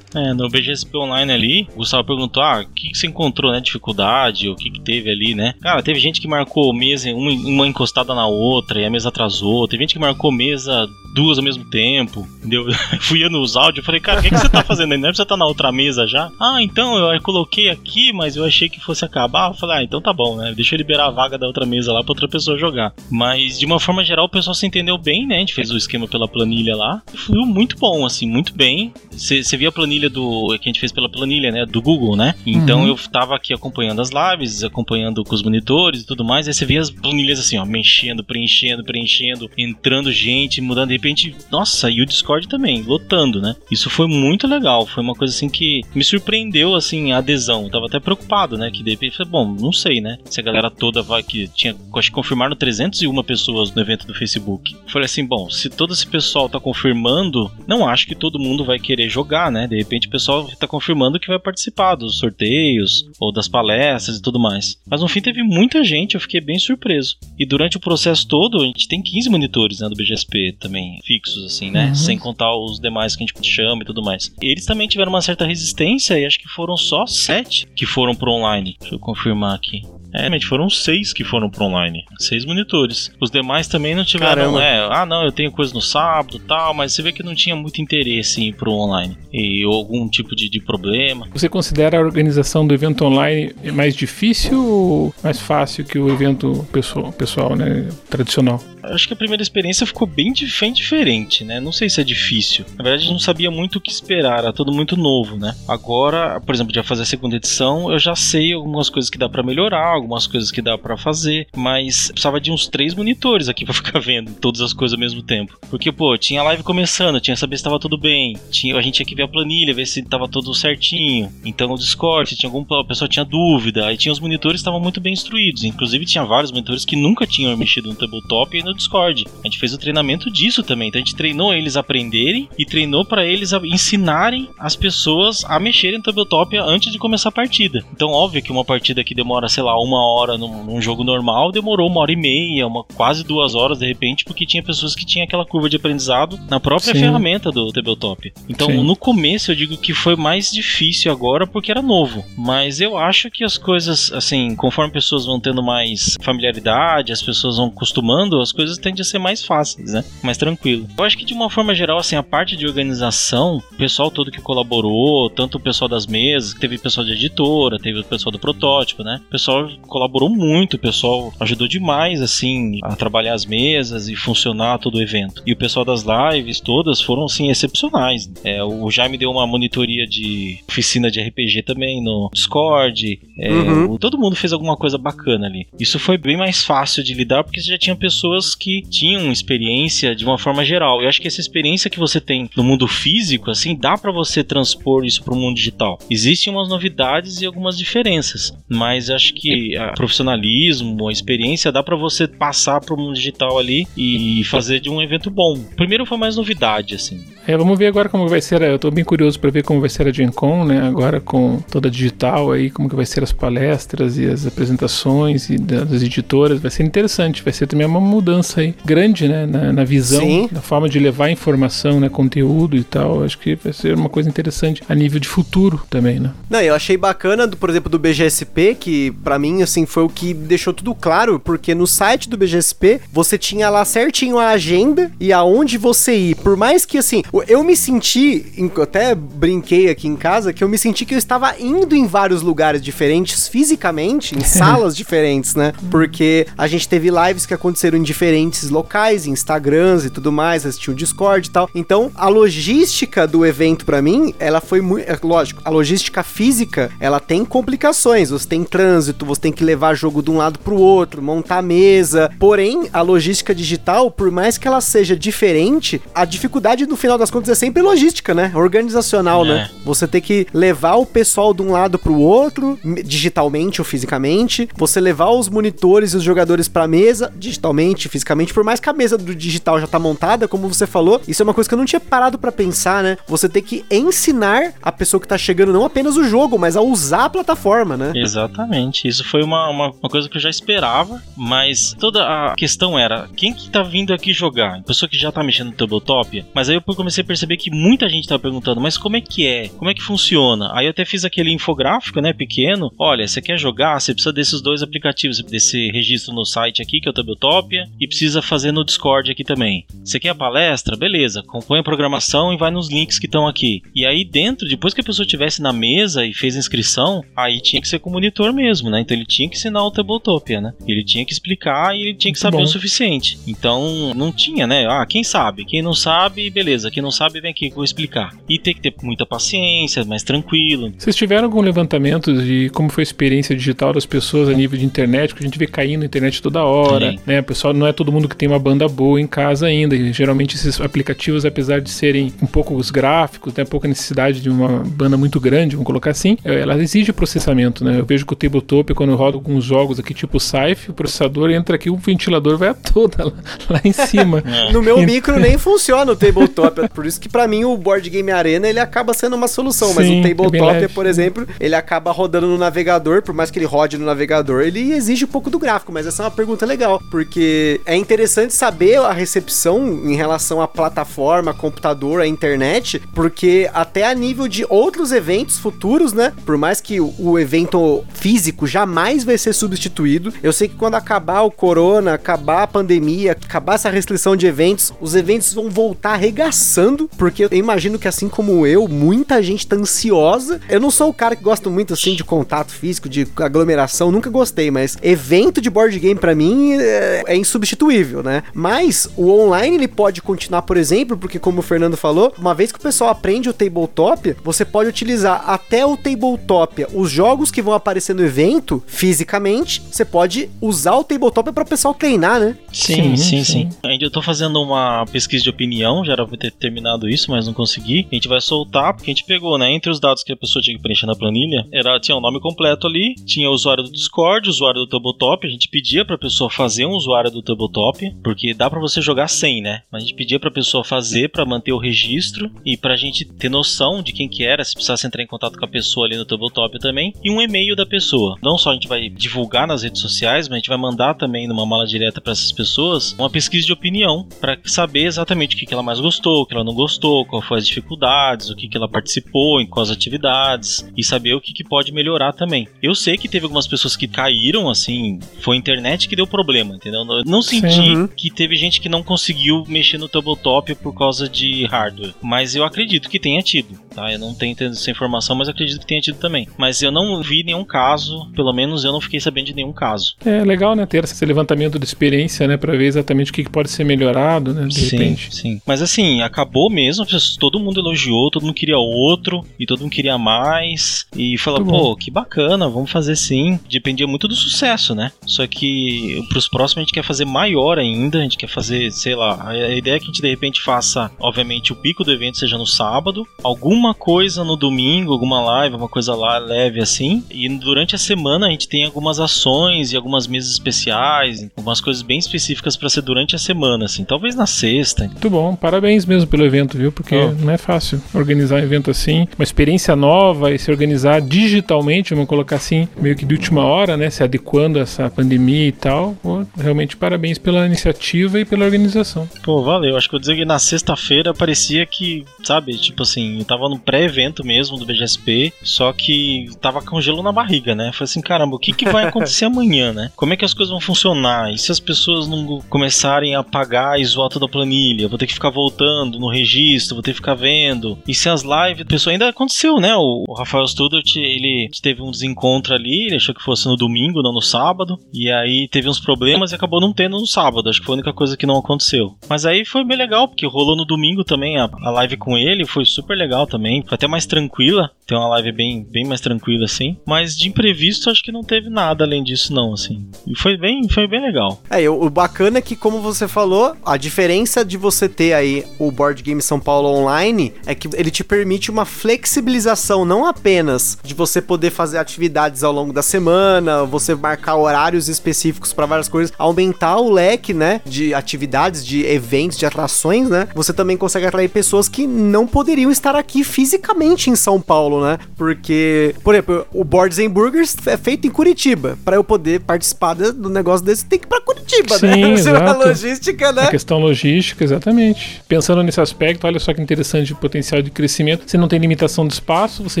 É, no BGSP Online ali, o Gustavo perguntou: ah, o que, que você encontrou, né? Dificuldade, o que, que teve ali, né? Cara, teve gente que marcou mesa, uma, encostada na outra e a mesa atrasou. Teve gente que marcou mesa duas ao mesmo tempo, entendeu? Fui eu nos áudios falei, cara, o que, que você tá fazendo aí? Não é pra você tá na outra mesa já? Ah, então, eu coloquei aqui, mas eu achei que fosse acabar. Eu falei, ah, então tá bom, né? Deixa eu liberar a vaga da outra mesa lá pra outra pessoa jogar. Mas, de uma forma geral, o pessoal se entendeu bem, né? A gente fez o esquema pela planilha lá. Fluiu muito bom, assim, muito bem. Você via a planilha do. que a gente fez pela planilha, né? Do Google, né? Então uhum. eu tava aqui acompanhando as lives, acompanhando com os monitores e tudo mais. Aí você via as planilhas assim, ó, mexendo, preenchendo, preenchendo, entrando gente, mudando. De repente, nossa, e o Discord também, lotando, né? Isso foi muito legal. Foi uma coisa assim que me surpreendeu, assim, a adesão. Eu tava até preocupado, né? Que de repente, falei, bom, não sei, né? Se a galera toda vai. que tinha. Acho que confirmaram 301 pessoas no evento do Facebook. falei assim, bom, se todo esse pessoal tá confirmando, não acho que todo mundo vai querer jogar, né? De repente o pessoal tá confirmando que vai participar dos sorteios ou das palestras e tudo mais. Mas no fim teve muita gente, eu fiquei bem surpreso. E durante o processo todo, a gente tem 15 monitores né, do BGSP também, fixos, assim, né? Uhum. Sem contar os demais que a gente chama e tudo mais. Eles também tiveram uma certa resistência e acho que foram só sete que foram pro online. Deixa eu confirmar aqui. É, realmente foram seis que foram pro online. Seis monitores. Os demais também não tiveram. É, ah, não, eu tenho coisa no sábado tal, mas você vê que não tinha muito interesse em ir pro online. E algum tipo de, de problema.
Você considera a organização do evento online mais difícil ou mais fácil que o evento pessoal, pessoal né, tradicional?
acho que a primeira experiência ficou bem, bem diferente, né? Não sei se é difícil. Na verdade, a gente não sabia muito o que esperar, era tudo muito novo, né? Agora, por exemplo, já fazer a segunda edição, eu já sei algumas coisas que dá para melhorar, algumas coisas que dá para fazer, mas precisava de uns três monitores aqui para ficar vendo todas as coisas ao mesmo tempo. Porque, pô, tinha live começando, tinha que saber se tava tudo bem, tinha, a gente tinha que ver a planilha, ver se tava tudo certinho. Então, o Discord, se tinha alguma pessoa tinha dúvida, aí tinha os monitores estavam muito bem instruídos. Inclusive, tinha vários monitores que nunca tinham mexido no tabletop e no Discord. A gente fez o treinamento disso também. Então a gente treinou eles a aprenderem e treinou para eles ensinarem as pessoas a mexerem no tabletop antes de começar a partida. Então, óbvio que uma partida que demora, sei lá, uma hora num, num jogo normal, demorou uma hora e meia, uma, quase duas horas de repente, porque tinha pessoas que tinham aquela curva de aprendizado na própria Sim. ferramenta do tabletop. Então, Sim. no começo eu digo que foi mais difícil agora porque era novo. Mas eu acho que as coisas, assim, conforme pessoas vão tendo mais familiaridade, as pessoas vão acostumando, as coisas tendem a ser mais fáceis, né? Mais tranquilo. Eu acho que de uma forma geral, assim, a parte de organização, o pessoal todo que colaborou, tanto o pessoal das mesas, teve o pessoal de editora, teve o pessoal do protótipo, né? O pessoal colaborou muito, o pessoal ajudou demais, assim, a trabalhar as mesas e funcionar todo o evento. E o pessoal das lives todas foram, assim, excepcionais. É, o Jaime deu uma monitoria de oficina de RPG também no Discord. É, uhum. Todo mundo fez alguma coisa bacana ali. Isso foi bem mais fácil de lidar porque você já tinha pessoas que tinham experiência de uma forma geral. Eu acho que essa experiência que você tem no mundo físico, assim, dá para você transpor isso para o mundo digital. Existem umas novidades e algumas diferenças, mas acho que a profissionalismo, a experiência dá para você passar para o mundo digital ali e fazer de um evento bom. Primeiro foi mais novidade, assim.
É, vamos ver agora como vai ser. Eu tô bem curioso para ver como vai ser a Gen Con, né? Agora com toda digital aí, como que vai ser as palestras e as apresentações e das editoras. Vai ser interessante. Vai ser também uma mudança aí grande, né? Na, na visão, Sim. na forma de levar informação, né? Conteúdo e tal. Acho que vai ser uma coisa interessante a nível de futuro também, né?
Não, eu achei bacana, do, por exemplo, do BGSP, que para mim, assim, foi o que deixou tudo claro, porque no site do BGSP você tinha lá certinho a agenda e aonde você ir. Por mais que, assim, eu me senti, até brinquei aqui em casa, que eu me senti que eu estava indo em vários lugares diferentes fisicamente, em salas diferentes, né? Porque a gente teve lives que aconteceram em diferentes locais, Instagrams e tudo mais, assistiu o Discord e tal. Então, a logística do evento para mim, ela foi muito, é, lógico, a logística física, ela tem complicações, você tem trânsito, você tem que levar jogo de um lado pro outro, montar mesa. Porém, a logística digital, por mais que ela seja diferente, a dificuldade no final das contas é sempre logística, né? Organizacional, né? é. né? Você tem que levar o pessoal de um lado pro outro, digitalmente ou fisicamente, você levar os monitores e os jogadores pra mesa, digitalmente, fisicamente, por mais que a mesa do digital já tá montada, como você falou, isso é uma coisa que eu não tinha parado para pensar, né? Você tem que ensinar a pessoa que tá chegando não apenas o jogo, mas a usar a plataforma, né?
Exatamente. Isso foi uma, uma, uma coisa que eu já esperava, mas toda a questão era quem que tá vindo aqui jogar? A pessoa que já tá mexendo no Tabletop? Mas aí eu comecei a perceber que muita gente tava perguntando, mas como é que é? Como é que funciona? Aí eu até fiz aquele infográfico, né, pequeno. Olha, você quer jogar, você precisa desses dois aplicativos, desse registro no site aqui, que é o Tabletopia, e precisa fazer no Discord aqui também. Você quer a palestra? Beleza, compõe a programação e vai nos links que estão aqui. E aí dentro, depois que a pessoa estivesse na mesa e fez a inscrição, aí tinha que ser com o monitor mesmo, né? Então ele tinha que ensinar o Tabletopia, né? Ele tinha que explicar e ele tinha que Muito saber bom. o suficiente. Então não tinha, né? Ah, quem sabe? Quem não sabe, beleza. Quem não sabe, vem aqui que eu vou explicar. E tem que ter muita paciência, mais tranquilo.
Vocês tiveram algum levantamento de como foi a experiência digital das pessoas a nível de internet? Que a gente vê caindo na internet toda hora, Sim. né? O pessoal não é todo mundo que tem uma banda boa em casa ainda. E, geralmente esses aplicativos, apesar de serem um pouco os gráficos, tem né? pouca necessidade de uma banda muito grande, vamos colocar assim, é, ela exige processamento, né? Eu vejo que o Tabletop, quando eu rodo alguns jogos aqui, tipo Saif, o processador entra aqui, o ventilador vai a toda lá, lá em cima.
É. No meu então... micro nem funciona o Tabletop, por isso que para mim o Board Game Arena ele acaba sendo uma solução, Sim, mas o Tabletop, é por exemplo, ele acaba rodando no navegador, por mais que ele rode no navegador, ele exige um pouco do gráfico, mas essa é uma pergunta legal, porque é interessante saber a recepção em relação à plataforma, computador, à internet, porque até a nível de outros eventos futuros, né? Por mais que o, o evento físico jamais vai ser substituído, eu sei que quando acabar o corona, acabar a pandemia, acabar essa restrição de eventos, os eventos vão voltar arregaçando, porque eu imagino que assim como eu, muita gente tá ansiosa. Eu não sou o cara que gosta muito assim de contato físico, de aglomeração, nunca gostei, mas evento de board game para mim é, é, insubstituível, né? Mas o online ele pode continuar, por exemplo, porque como o Fernando falou, uma vez que o pessoal aprende o tabletop, você pode utilizar até o tabletop, os jogos que vão aparecer no evento fisicamente, você pode usar o tabletop para o pessoal treinar, né?
Sim, sim, sim, sim. Ainda eu tô fazendo uma pesquisa de opinião, já era ter terminado isso, mas não consegui. A gente vai soltar, porque a gente pegou, né? Entre os dados que a pessoa tinha que preencher na planilha, era, tinha o um nome completo ali, tinha o usuário do Discord, o usuário do Tabletop. A gente pedia pra pessoa fazer um usuário do Tabletop, porque dá para você jogar sem, né? Mas a gente pedia pra pessoa fazer para manter o registro e pra gente ter noção de quem que era, se precisasse entrar em contato com a pessoa ali no Tabletop também, e um e-mail da pessoa. Não só a gente vai divulgar nas redes sociais, mas a gente vai mandar também numa mala direta para essas pessoas uma pesquisa de opinião para saber exatamente o que, que ela mais gostou, o que ela não gostou, qual foi as dificuldades, o que, que ela participou, em quais atividades e saber o que, que pode melhorar também. Eu sei que teve algumas pessoas que caíram, assim, foi a internet que deu problema, entendeu? Eu não senti uhum. que teve gente que não conseguiu mexer no tabletop por causa de hardware, mas eu acredito que tenha tido, tá? Eu não tenho essa informação, mas acredito que tenha tido também. Mas eu não vi nenhum caso, pelo menos eu não fiquei sabendo de nenhum caso.
É legal, né, ter esse levantamento de experiência, né, para ver exatamente o que pode ser melhorado, né, de
sim,
repente.
Sim, mas assim, acabou mesmo, todo mundo elogiou, todo mundo queria outro, e todo mundo queria mais, e falou, pô, que bacana, vamos fazer sim. Dependia muito do sucesso, né? Só que pros próximos a gente quer fazer maior ainda, a gente quer fazer, sei lá, a ideia é que a gente de repente faça, obviamente, o pico do evento seja no sábado, algumas alguma coisa no domingo, alguma live, uma coisa lá leve assim. E durante a semana a gente tem algumas ações e algumas mesas especiais, algumas coisas bem específicas para ser durante a semana, assim. Talvez na sexta.
Muito bom, parabéns mesmo pelo evento, viu? Porque oh. não é fácil organizar um evento assim, uma experiência nova e se organizar digitalmente, vamos colocar assim, meio que de última hora, né? Se adequando a essa pandemia e tal. Pô, realmente parabéns pela iniciativa e pela organização.
Pô, valeu. Acho que eu dizer que na sexta-feira parecia que, sabe, tipo assim, eu tava no pré-evento mesmo do BGSP, só que tava com gelo na barriga, né? Falei assim, caramba, o que, que vai acontecer amanhã, né? Como é que as coisas vão funcionar? E se as pessoas não começarem a pagar e zoar toda a planilha? Vou ter que ficar voltando no registro, vou ter que ficar vendo. E se as lives, a pessoa ainda aconteceu, né? O, Rafael Studart, ele teve um desencontro ali, ele achou que fosse no domingo, não no sábado, e aí teve uns problemas e acabou não tendo no sábado. Acho que foi a única coisa que não aconteceu. Mas aí foi bem legal, porque rolou no domingo também a, a live com ele, foi super legal também. Foi até mais tranquila, tem uma live bem, bem mais tranquila assim. Mas de imprevisto acho que não teve nada além disso, não, assim. E foi bem, foi bem legal.
É, o bacana é que, como você falou, a diferença de você ter aí o Board Game São Paulo online é que ele te permite uma flexibilização, não apenas de você poder fazer atividades ao longo da semana, você marcar horários específicos para várias coisas, aumentar o leque, né, de atividades, de eventos, de atrações, né? Você também consegue atrair pessoas que não poderiam estar aqui fisicamente em São Paulo, né? Porque, por exemplo, o Boards and Burgers é feito em Curitiba. Para eu poder participar do negócio desse, tem que ir para Curitiba,
Sim,
né?
Exato.
A logística, né?
A questão logística, exatamente. Pensando nesse aspecto, olha só que interessante de potencial de crescimento. Você não tem limitação de espaço, você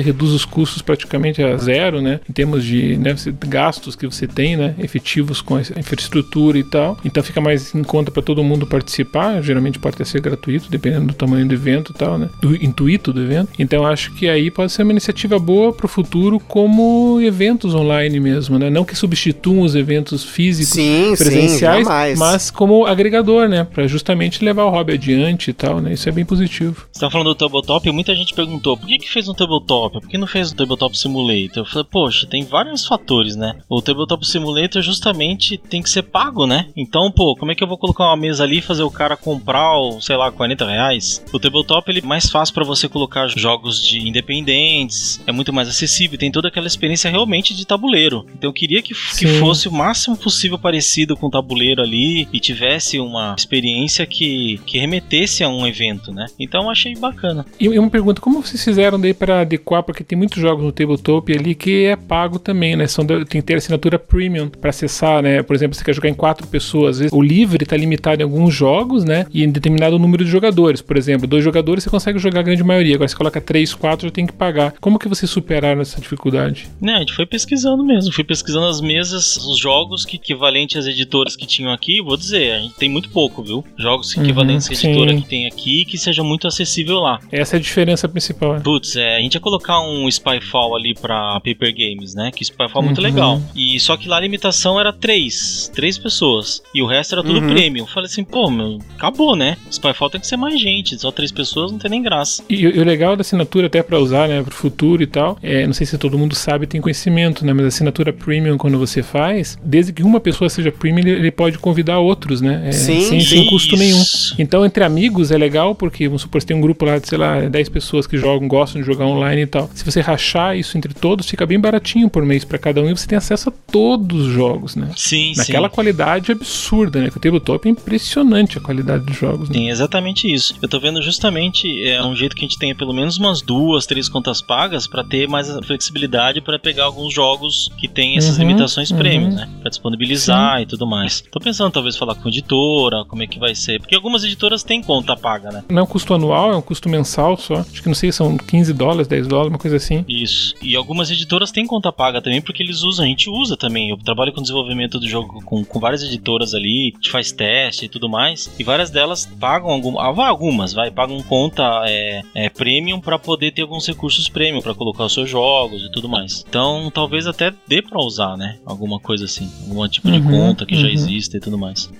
reduz os custos praticamente a zero, né? Em termos de né, gastos que você tem, né? Efetivos com a infraestrutura e tal. Então fica mais em conta para todo mundo participar. Geralmente pode até ser gratuito, dependendo do tamanho do evento e tal, né? Do intuito do evento. Então acho que aí pode ser uma iniciativa boa para o futuro como eventos online mesmo, né? Não que substituam os eventos físicos
sim,
presenciais,
sim,
mas como agregador, né? Para justamente levar o hobby adiante e tal, né? Isso é bem positivo.
Você tá falando do Tabletop e muita gente perguntou por que, que fez um Tabletop? Por que não fez um Tabletop Simulator? Eu falei, poxa, tem vários fatores, né? O Tabletop Simulator justamente tem que ser pago, né? Então, pô, como é que eu vou colocar uma mesa ali e fazer o cara comprar, sei lá, 40 reais? O Tabletop ele é mais fácil para você colocar jogos de independentes, é muito mais acessível, tem toda aquela experiência realmente de tabuleiro. Então eu queria que, que fosse o máximo possível parecido com o tabuleiro ali e tivesse uma experiência que, que remetesse a um evento, né? Então achei bacana.
E uma pergunta, como vocês fizeram daí para adequar, porque tem muitos jogos no Tabletop ali que é pago também, né? São, tem que ter assinatura premium para acessar, né? Por exemplo, você quer jogar em quatro pessoas, às vezes o livre está limitado em alguns jogos, né? E em determinado número de jogadores. Por exemplo, dois jogadores você consegue jogar a grande maioria. Agora, se coloca três, quatro, já tem que pagar. Como que vocês superaram essa dificuldade?
Né, a gente foi pesquisando mesmo. Fui pesquisando as mesas, os jogos que equivalentes às editoras que tinham aqui. Vou dizer, a gente tem muito pouco, viu? Jogos uhum, equivalentes à editora sim. que tem aqui que seja muito acessível lá.
Essa é a diferença principal. É.
Putz, é, a gente ia colocar um Spyfall ali pra Paper Games, né? Que Spyfall é muito uhum. legal. E só que lá a limitação era três. Três pessoas. E o resto era tudo uhum. premium. Falei assim, pô, meu, acabou, né? Spyfall tem que ser mais gente. Só três pessoas não tem nem graça.
E, e o legal da assinatura, até para usar, né, pro futuro e tal, é, não sei se todo mundo sabe, tem conhecimento, né? Mas a assinatura premium, quando você faz, desde que uma pessoa seja premium, ele, ele pode convidar outros, né? É,
sim,
sem,
sim.
sem custo nenhum. Então, entre amigos é legal, porque vamos supor, você tem um grupo lá de, sei lá, 10 pessoas que jogam, gostam de jogar online e tal. Se você rachar isso entre todos, fica bem baratinho por mês para cada um e você tem acesso a todos os jogos, né?
Sim,
Naquela
sim.
qualidade absurda, né? Que o tabletop é impressionante a qualidade dos jogos. Né?
Sim, exatamente isso. Eu tô vendo justamente é um jeito que a gente tenha pelo menos umas duas, três contas pagas para ter mais flexibilidade para pegar alguns jogos que tem essas uhum, limitações uhum. premium, né? Para disponibilizar Sim. e tudo mais. Tô pensando talvez falar com editora, como é que vai ser, porque algumas editoras têm conta paga, né?
Não é um custo anual, é um custo mensal só. Acho que não sei, são 15 dólares, 10 dólares, uma coisa assim.
Isso. E algumas editoras têm conta paga também, porque eles usam, a gente usa também. Eu trabalho com desenvolvimento do jogo com, com várias editoras ali, a gente faz teste e tudo mais, e várias delas pagam algumas, ah, algumas, vai, pagam conta é, é premium para poder ter alguns recursos premium para colocar os seus jogos e tudo mais. Então, talvez até dê para usar, né? Alguma coisa assim, algum tipo de uhum, conta que uhum. já existe e tudo mais.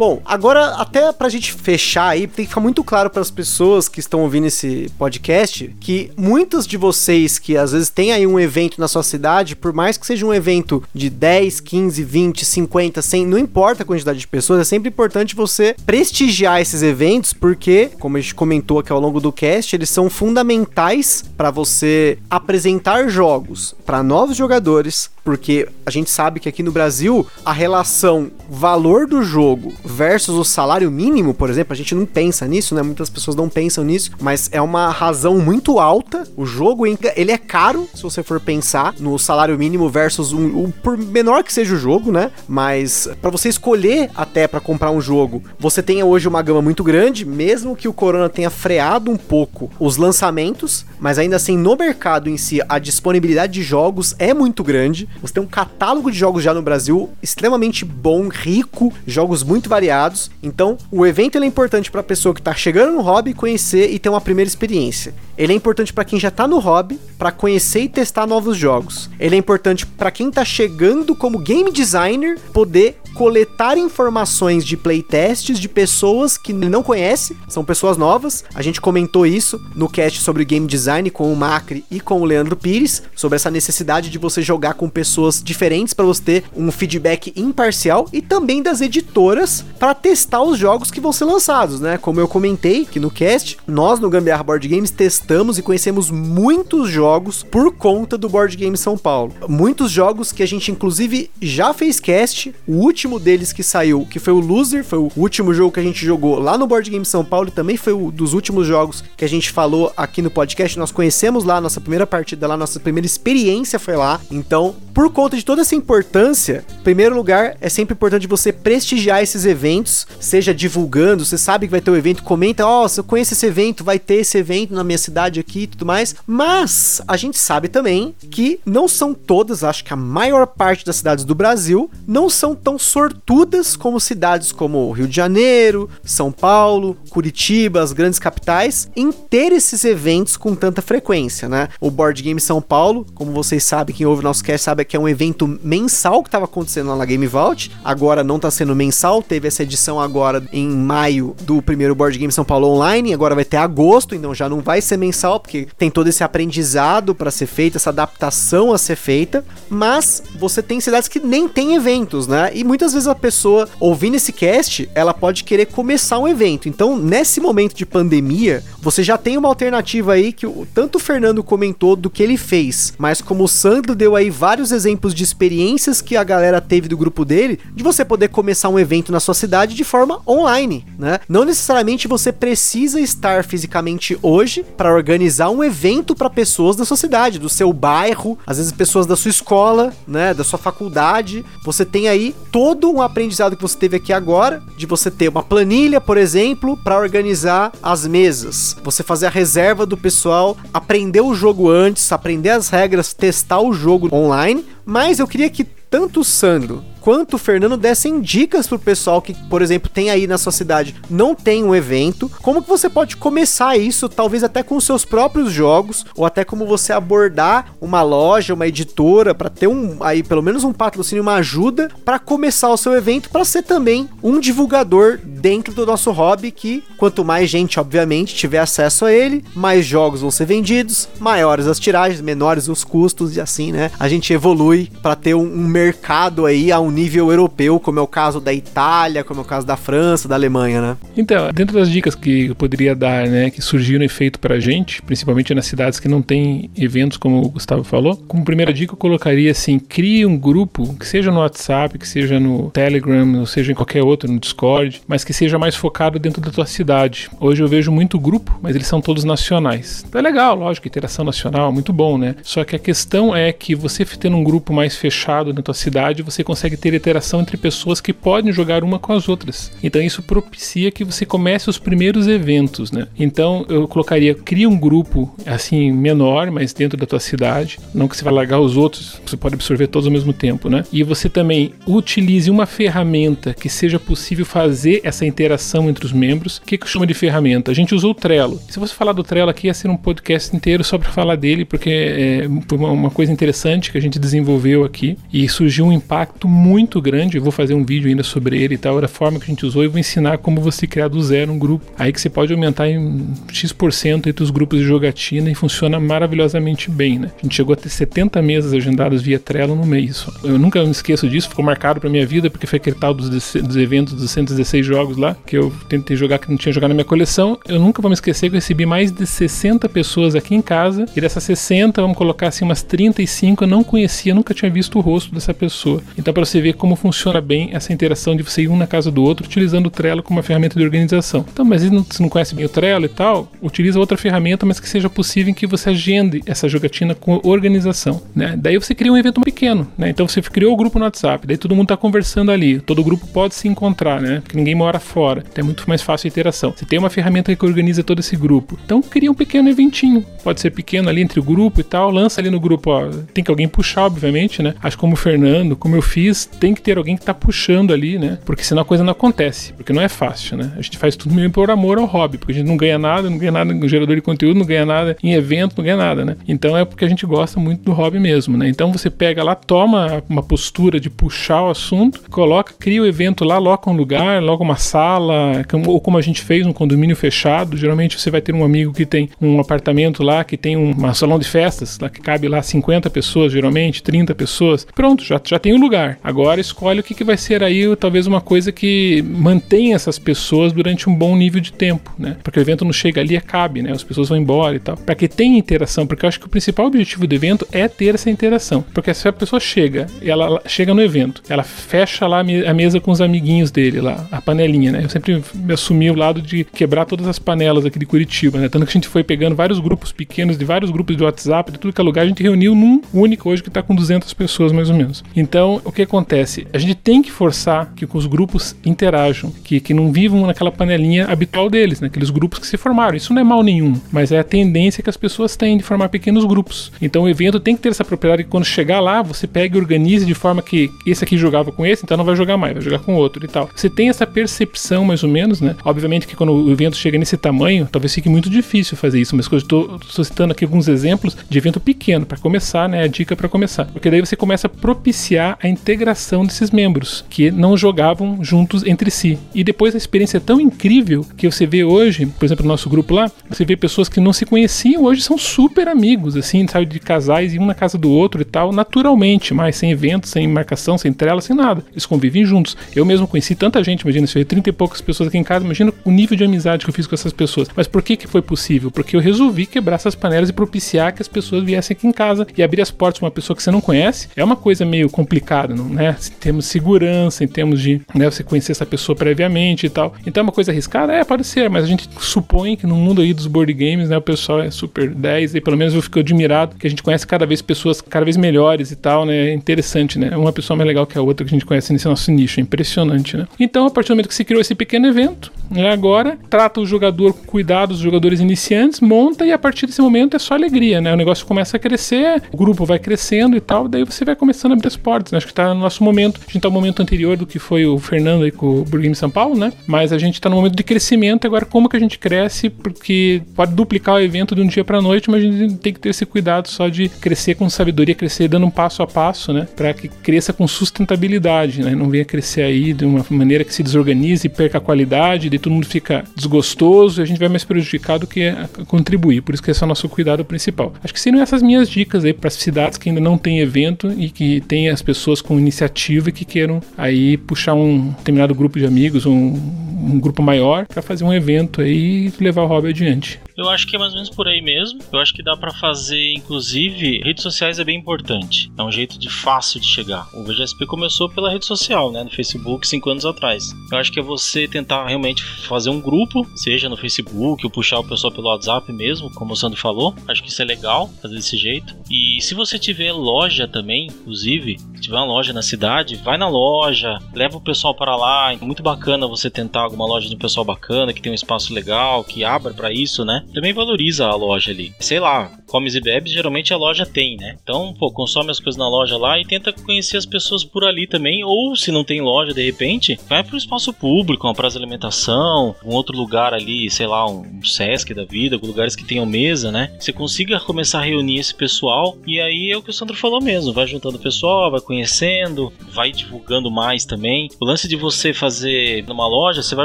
Bom, agora até pra gente fechar aí, tem que ficar muito claro para as pessoas que estão ouvindo esse podcast que muitos de vocês que às vezes tem aí um evento na sua cidade, por mais que seja um evento de 10, 15, 20, 50, 100, não importa a quantidade de pessoas, é sempre importante você prestigiar esses eventos porque, como a gente comentou aqui ao longo do cast, eles são fundamentais para você apresentar jogos para novos jogadores, porque a gente sabe que aqui no Brasil a relação valor do jogo versus o salário mínimo, por exemplo, a gente não pensa nisso, né? Muitas pessoas não pensam nisso, mas é uma razão muito alta. O jogo ele é caro, se você for pensar no salário mínimo versus um, um por menor que seja o jogo, né? Mas para você escolher até para comprar um jogo, você tem hoje uma gama muito grande, mesmo que o Corona tenha freado um pouco os lançamentos, mas ainda assim no mercado em si a disponibilidade de jogos é muito grande. Você tem um catálogo de jogos já no Brasil extremamente bom, rico, jogos muito variados. Então, o evento é importante para a pessoa que está chegando no hobby conhecer e ter uma primeira experiência. Ele é importante para quem já está no hobby, para conhecer e testar novos jogos. Ele é importante para quem está chegando como game designer poder coletar informações de playtests de pessoas que não conhece, são pessoas novas. A gente comentou isso no cast sobre game design com o Macri e com o Leandro Pires, sobre essa necessidade de você jogar com pessoas diferentes para você ter um feedback imparcial e também das editoras para testar os jogos que vão ser lançados, né? Como eu comentei aqui no cast, nós no Gambiarra Board Games testamos e conhecemos muitos jogos por conta do Board Game São Paulo. Muitos jogos que a gente inclusive já fez cast, o último último deles que saiu, que foi o Loser, foi o último jogo que a gente jogou lá no Board Game São Paulo e também foi um dos últimos jogos que a gente falou aqui no podcast. Nós conhecemos lá, nossa primeira partida lá, nossa primeira experiência foi lá. Então, por conta de toda essa importância, em primeiro lugar, é sempre importante você prestigiar esses eventos, seja divulgando, você sabe que vai ter um evento, comenta, ó, oh, eu conheço esse evento, vai ter esse evento na minha cidade aqui e tudo mais. Mas a gente sabe também que não são todas, acho que a maior parte das cidades do Brasil não são tão sortudas como cidades como Rio de Janeiro, São Paulo, Curitiba, as grandes capitais, em ter esses eventos com tanta frequência, né? O Board Game São Paulo, como vocês sabem, quem ouve o nosso cast sabe que é um evento mensal que estava acontecendo lá na Game Vault, agora não está sendo mensal, teve essa edição agora em maio do primeiro Board Game São Paulo Online, agora vai ter agosto, então já não vai ser mensal, porque tem todo esse aprendizado para ser feito, essa adaptação a ser feita, mas você tem cidades que nem tem eventos, né? E muitas vezes a pessoa ouvindo esse cast, ela pode querer começar um evento. Então, nesse momento de pandemia, você já tem uma alternativa aí que o, tanto o Fernando comentou do que ele fez, mas como o Sandro deu aí vários exemplos de experiências que a galera teve do grupo dele, de você poder começar um evento na sua cidade de forma online, né? Não necessariamente você precisa estar fisicamente hoje para organizar um evento para pessoas da sua cidade, do seu bairro, às vezes pessoas da sua escola, né, da sua faculdade. Você tem aí todo um aprendizado que você teve aqui agora, de você ter uma planilha, por exemplo, para organizar as mesas, você fazer a reserva do pessoal, aprender o jogo antes, aprender as regras, testar o jogo online. Mas eu queria que tanto o Sandro quanto o Fernando dessem dicas pro pessoal que, por exemplo, tem aí na sua cidade, não tem um evento, como que você pode começar isso, talvez até com seus próprios jogos, ou até como você abordar uma loja, uma editora, para ter um aí pelo menos um patrocínio, uma ajuda para começar o seu evento, para ser também um divulgador dentro do nosso hobby, que quanto mais gente, obviamente, tiver acesso a ele, mais jogos vão ser vendidos, maiores as tiragens, menores os custos e assim, né? A gente evolui para ter um, um mercado aí a um nível europeu, como é o caso da Itália, como é o caso da França, da Alemanha, né?
Então, dentro das dicas que eu poderia dar, né, que surgiram efeito pra gente, principalmente nas cidades que não tem eventos, como o Gustavo falou, como primeira dica eu colocaria assim, crie um grupo, que seja no WhatsApp, que seja no Telegram, ou seja em qualquer outro, no Discord, mas que seja mais focado dentro da tua cidade. Hoje eu vejo muito grupo, mas eles são todos nacionais. Então é legal, lógico, interação nacional, muito bom, né? Só que a questão é que você tendo um grupo mais fechado na tua cidade, você consegue ter interação entre pessoas que podem jogar uma com as outras. Então isso propicia que você comece os primeiros eventos, né? Então eu colocaria, cria um grupo assim menor, mas dentro da tua cidade, não que você vai largar os outros, você pode absorver todos ao mesmo tempo, né? E você também utilize uma ferramenta que seja possível fazer essa interação entre os membros. O que, que chama de ferramenta? A gente usou o Trello. Se você falar do Trello aqui, ia ser um podcast inteiro só para falar dele, porque é, foi uma coisa interessante que a gente desenvolveu aqui e surgiu um impacto muito grande. Eu vou fazer um vídeo ainda sobre ele e tal, da forma que a gente usou e vou ensinar como você criar do zero um grupo. Aí que você pode aumentar em X% entre os grupos de jogatina e funciona maravilhosamente bem, né? A gente chegou a ter 70 mesas agendadas via Trello no mês. Eu nunca me esqueço disso, ficou marcado pra minha vida, porque foi aquele tal dos, dos eventos dos 116 jogos lá, que eu tentei jogar que não tinha jogado na minha coleção. Eu nunca vou me esquecer que eu recebi mais de 60 pessoas aqui em casa, e dessas 60, vamos colocar assim, umas 35 eu não conhecia, nunca tinha visto o rosto dessa pessoa. Então, para você ver como funciona bem essa interação de você ir um na casa do outro, utilizando o Trello como uma ferramenta de organização. Então, mas se não, não conhece bem o Trello e tal, utiliza outra ferramenta, mas que seja possível em que você agende essa jogatina com organização, né? Daí você cria um evento pequeno, né? Então você criou o grupo no WhatsApp, daí todo mundo está conversando ali, todo grupo pode se encontrar, né? Porque ninguém mora fora, então é muito mais fácil a interação. Você tem uma ferramenta que organiza todo esse grupo, então cria um pequeno eventinho, pode ser pequeno ali entre o grupo e tal, lança ali no grupo, ó, tem que alguém puxar, obviamente, né? Acho como o Fernando, como eu fiz, tem que ter alguém que está puxando ali, né? Porque senão a coisa não acontece, porque não é fácil, né? A gente faz tudo meio por amor ao hobby, porque a gente não ganha nada, não ganha nada no gerador de conteúdo, não ganha nada em evento, não ganha nada, né? Então é porque a gente gosta muito do hobby mesmo, né? Então você pega lá, toma uma postura de puxar o assunto, coloca, cria o evento lá, loca um lugar, logo uma sala, ou como a gente fez, um condomínio fechado. Geralmente você vai ter um amigo que tem um apartamento lá, que tem um salão de festas, lá que cabe lá 50 pessoas, geralmente, 30 pessoas. Pronto, já, já tem um lugar. Agora escolhe o que, que vai ser aí, talvez uma coisa que mantenha essas pessoas durante um bom nível de tempo, né? Porque o evento não chega ali e cabe, né? As pessoas vão embora e tal. Para que tenha interação, porque eu acho que o principal objetivo do evento é ter essa interação. Porque se a pessoa chega, ela chega no evento, ela fecha lá a mesa com os amiguinhos dele lá, a panelinha, né? Eu sempre me assumi o lado de quebrar todas as panelas aqui de Curitiba, né? Tanto que a gente foi pegando vários grupos pequenos, de vários grupos de WhatsApp, de tudo que é lugar, a gente reuniu num único hoje que tá com 200 pessoas mais ou menos. Então, o que acontece? A gente tem que forçar que os grupos interajam, que, que não vivam naquela panelinha habitual deles, né? Aqueles grupos que se formaram. Isso não é mal nenhum, mas é a tendência que as pessoas têm de formar pequenos grupos. Então, o evento tem que ter essa propriedade que quando chegar lá, você pega e organize de forma que esse aqui jogava com esse, então não vai jogar mais, vai jogar com outro e tal. Você tem essa percepção mais ou menos, né? Obviamente que quando o evento chega nesse tamanho, talvez fique muito difícil fazer isso, mas eu estou citando aqui alguns exemplos de evento pequeno para começar, né? A dica para começar. Porque daí você começa a propiciar a integração desses membros que não jogavam juntos entre si. E depois a experiência é tão incrível que você vê hoje, por exemplo, no nosso grupo lá, você vê pessoas que não se conheciam hoje são super amigos, assim, sabe, de casais e um na casa do outro e tal, naturalmente, mas sem evento, sem marcação, sem trela, sem nada. Eles convivem juntos. Eu mesmo conheci tanta gente, imagina, se eu 30 e poucas pessoas aqui em casa, imagina o nível de amizade que eu fiz com essas pessoas. Mas por que que foi possível? Porque eu resolvi quebrar essas panelas e propiciar que as pessoas viessem aqui em casa e abrir as portas para uma pessoa que você não conhece. É uma coisa meio complicada, não, né? Em termos de segurança, em termos de né, você conhecer essa pessoa previamente e tal. Então é uma coisa arriscada? É, pode ser, mas a gente supõe que no mundo aí dos board games, né, o pessoal é super 10 e pelo menos eu fico admirado que a gente conhece cada vez pessoas cada vez melhores e tal, né? É interessante, né? Uma pessoa mais legal que a outra que a gente conhece nesse nosso nicho, é impressionante, né? Então, a partir do momento que se criou esse pequeno evento, né, agora trata o jogador com cuidado, os jogadores iniciantes, monta e a partir desse momento é só alegria, né? O negócio começa a crescer, o grupo vai crescendo e tal, daí você vai começando a abrir as portas, né? Acho que tá no nosso momento, a gente tá no momento anterior do que foi o Fernando aí com o Burguinho São Paulo, né? Mas a gente tá no momento de crescimento, agora como que a gente cresce, porque pode duplicar o evento de um dia pra noite, mas a gente tem que ter esse cuidado só de crescer com sabedoria, crescer dando um passo a passo, né? Para que cresça com sustentabilidade, né? Não venha crescer aí de uma maneira que se desorganize e perca a qualidade, e todo mundo fica desgostoso e a gente vai mais prejudicado que contribuir. Por isso que esse é o nosso cuidado principal. Acho que seriam essas minhas dicas aí para as cidades que ainda não têm evento e que tem as pessoas com iniciativa e que queiram aí puxar um determinado grupo de amigos, um, um grupo maior para fazer um evento aí e levar o hobby adiante.
Eu acho que é mais ou menos por aí mesmo. Eu acho que dá para fazer, inclusive, redes sociais é bem importante. É um jeito de fácil de chegar. O VGSP começou pela rede social, né, no Facebook, cinco anos atrás. Eu acho que é você tentar realmente fazer um grupo, seja no Facebook ou puxar o pessoal pelo WhatsApp mesmo, como o Sandro falou. Acho que isso é legal fazer desse jeito. E se você tiver loja também, inclusive, se tiver uma loja na cidade, vai na loja, leva o pessoal para lá. É muito bacana você tentar alguma loja de um pessoal bacana, que tem um espaço legal, que abra para isso, né? Também valoriza a loja ali. Sei lá, comes e bebes, geralmente a loja tem, né? Então, pô, consome as coisas na loja lá e tenta conhecer as pessoas por ali também. Ou se não tem loja, de repente, vai pro espaço público, uma praça de alimentação, um outro lugar ali, sei lá, um Sesc da vida, lugares que tenham mesa, né? Você consiga começar a reunir esse pessoal e aí é o que o Sandro falou mesmo, vai juntando o pessoal, vai conhecendo, vai divulgando mais também. O lance de você fazer numa loja, você vai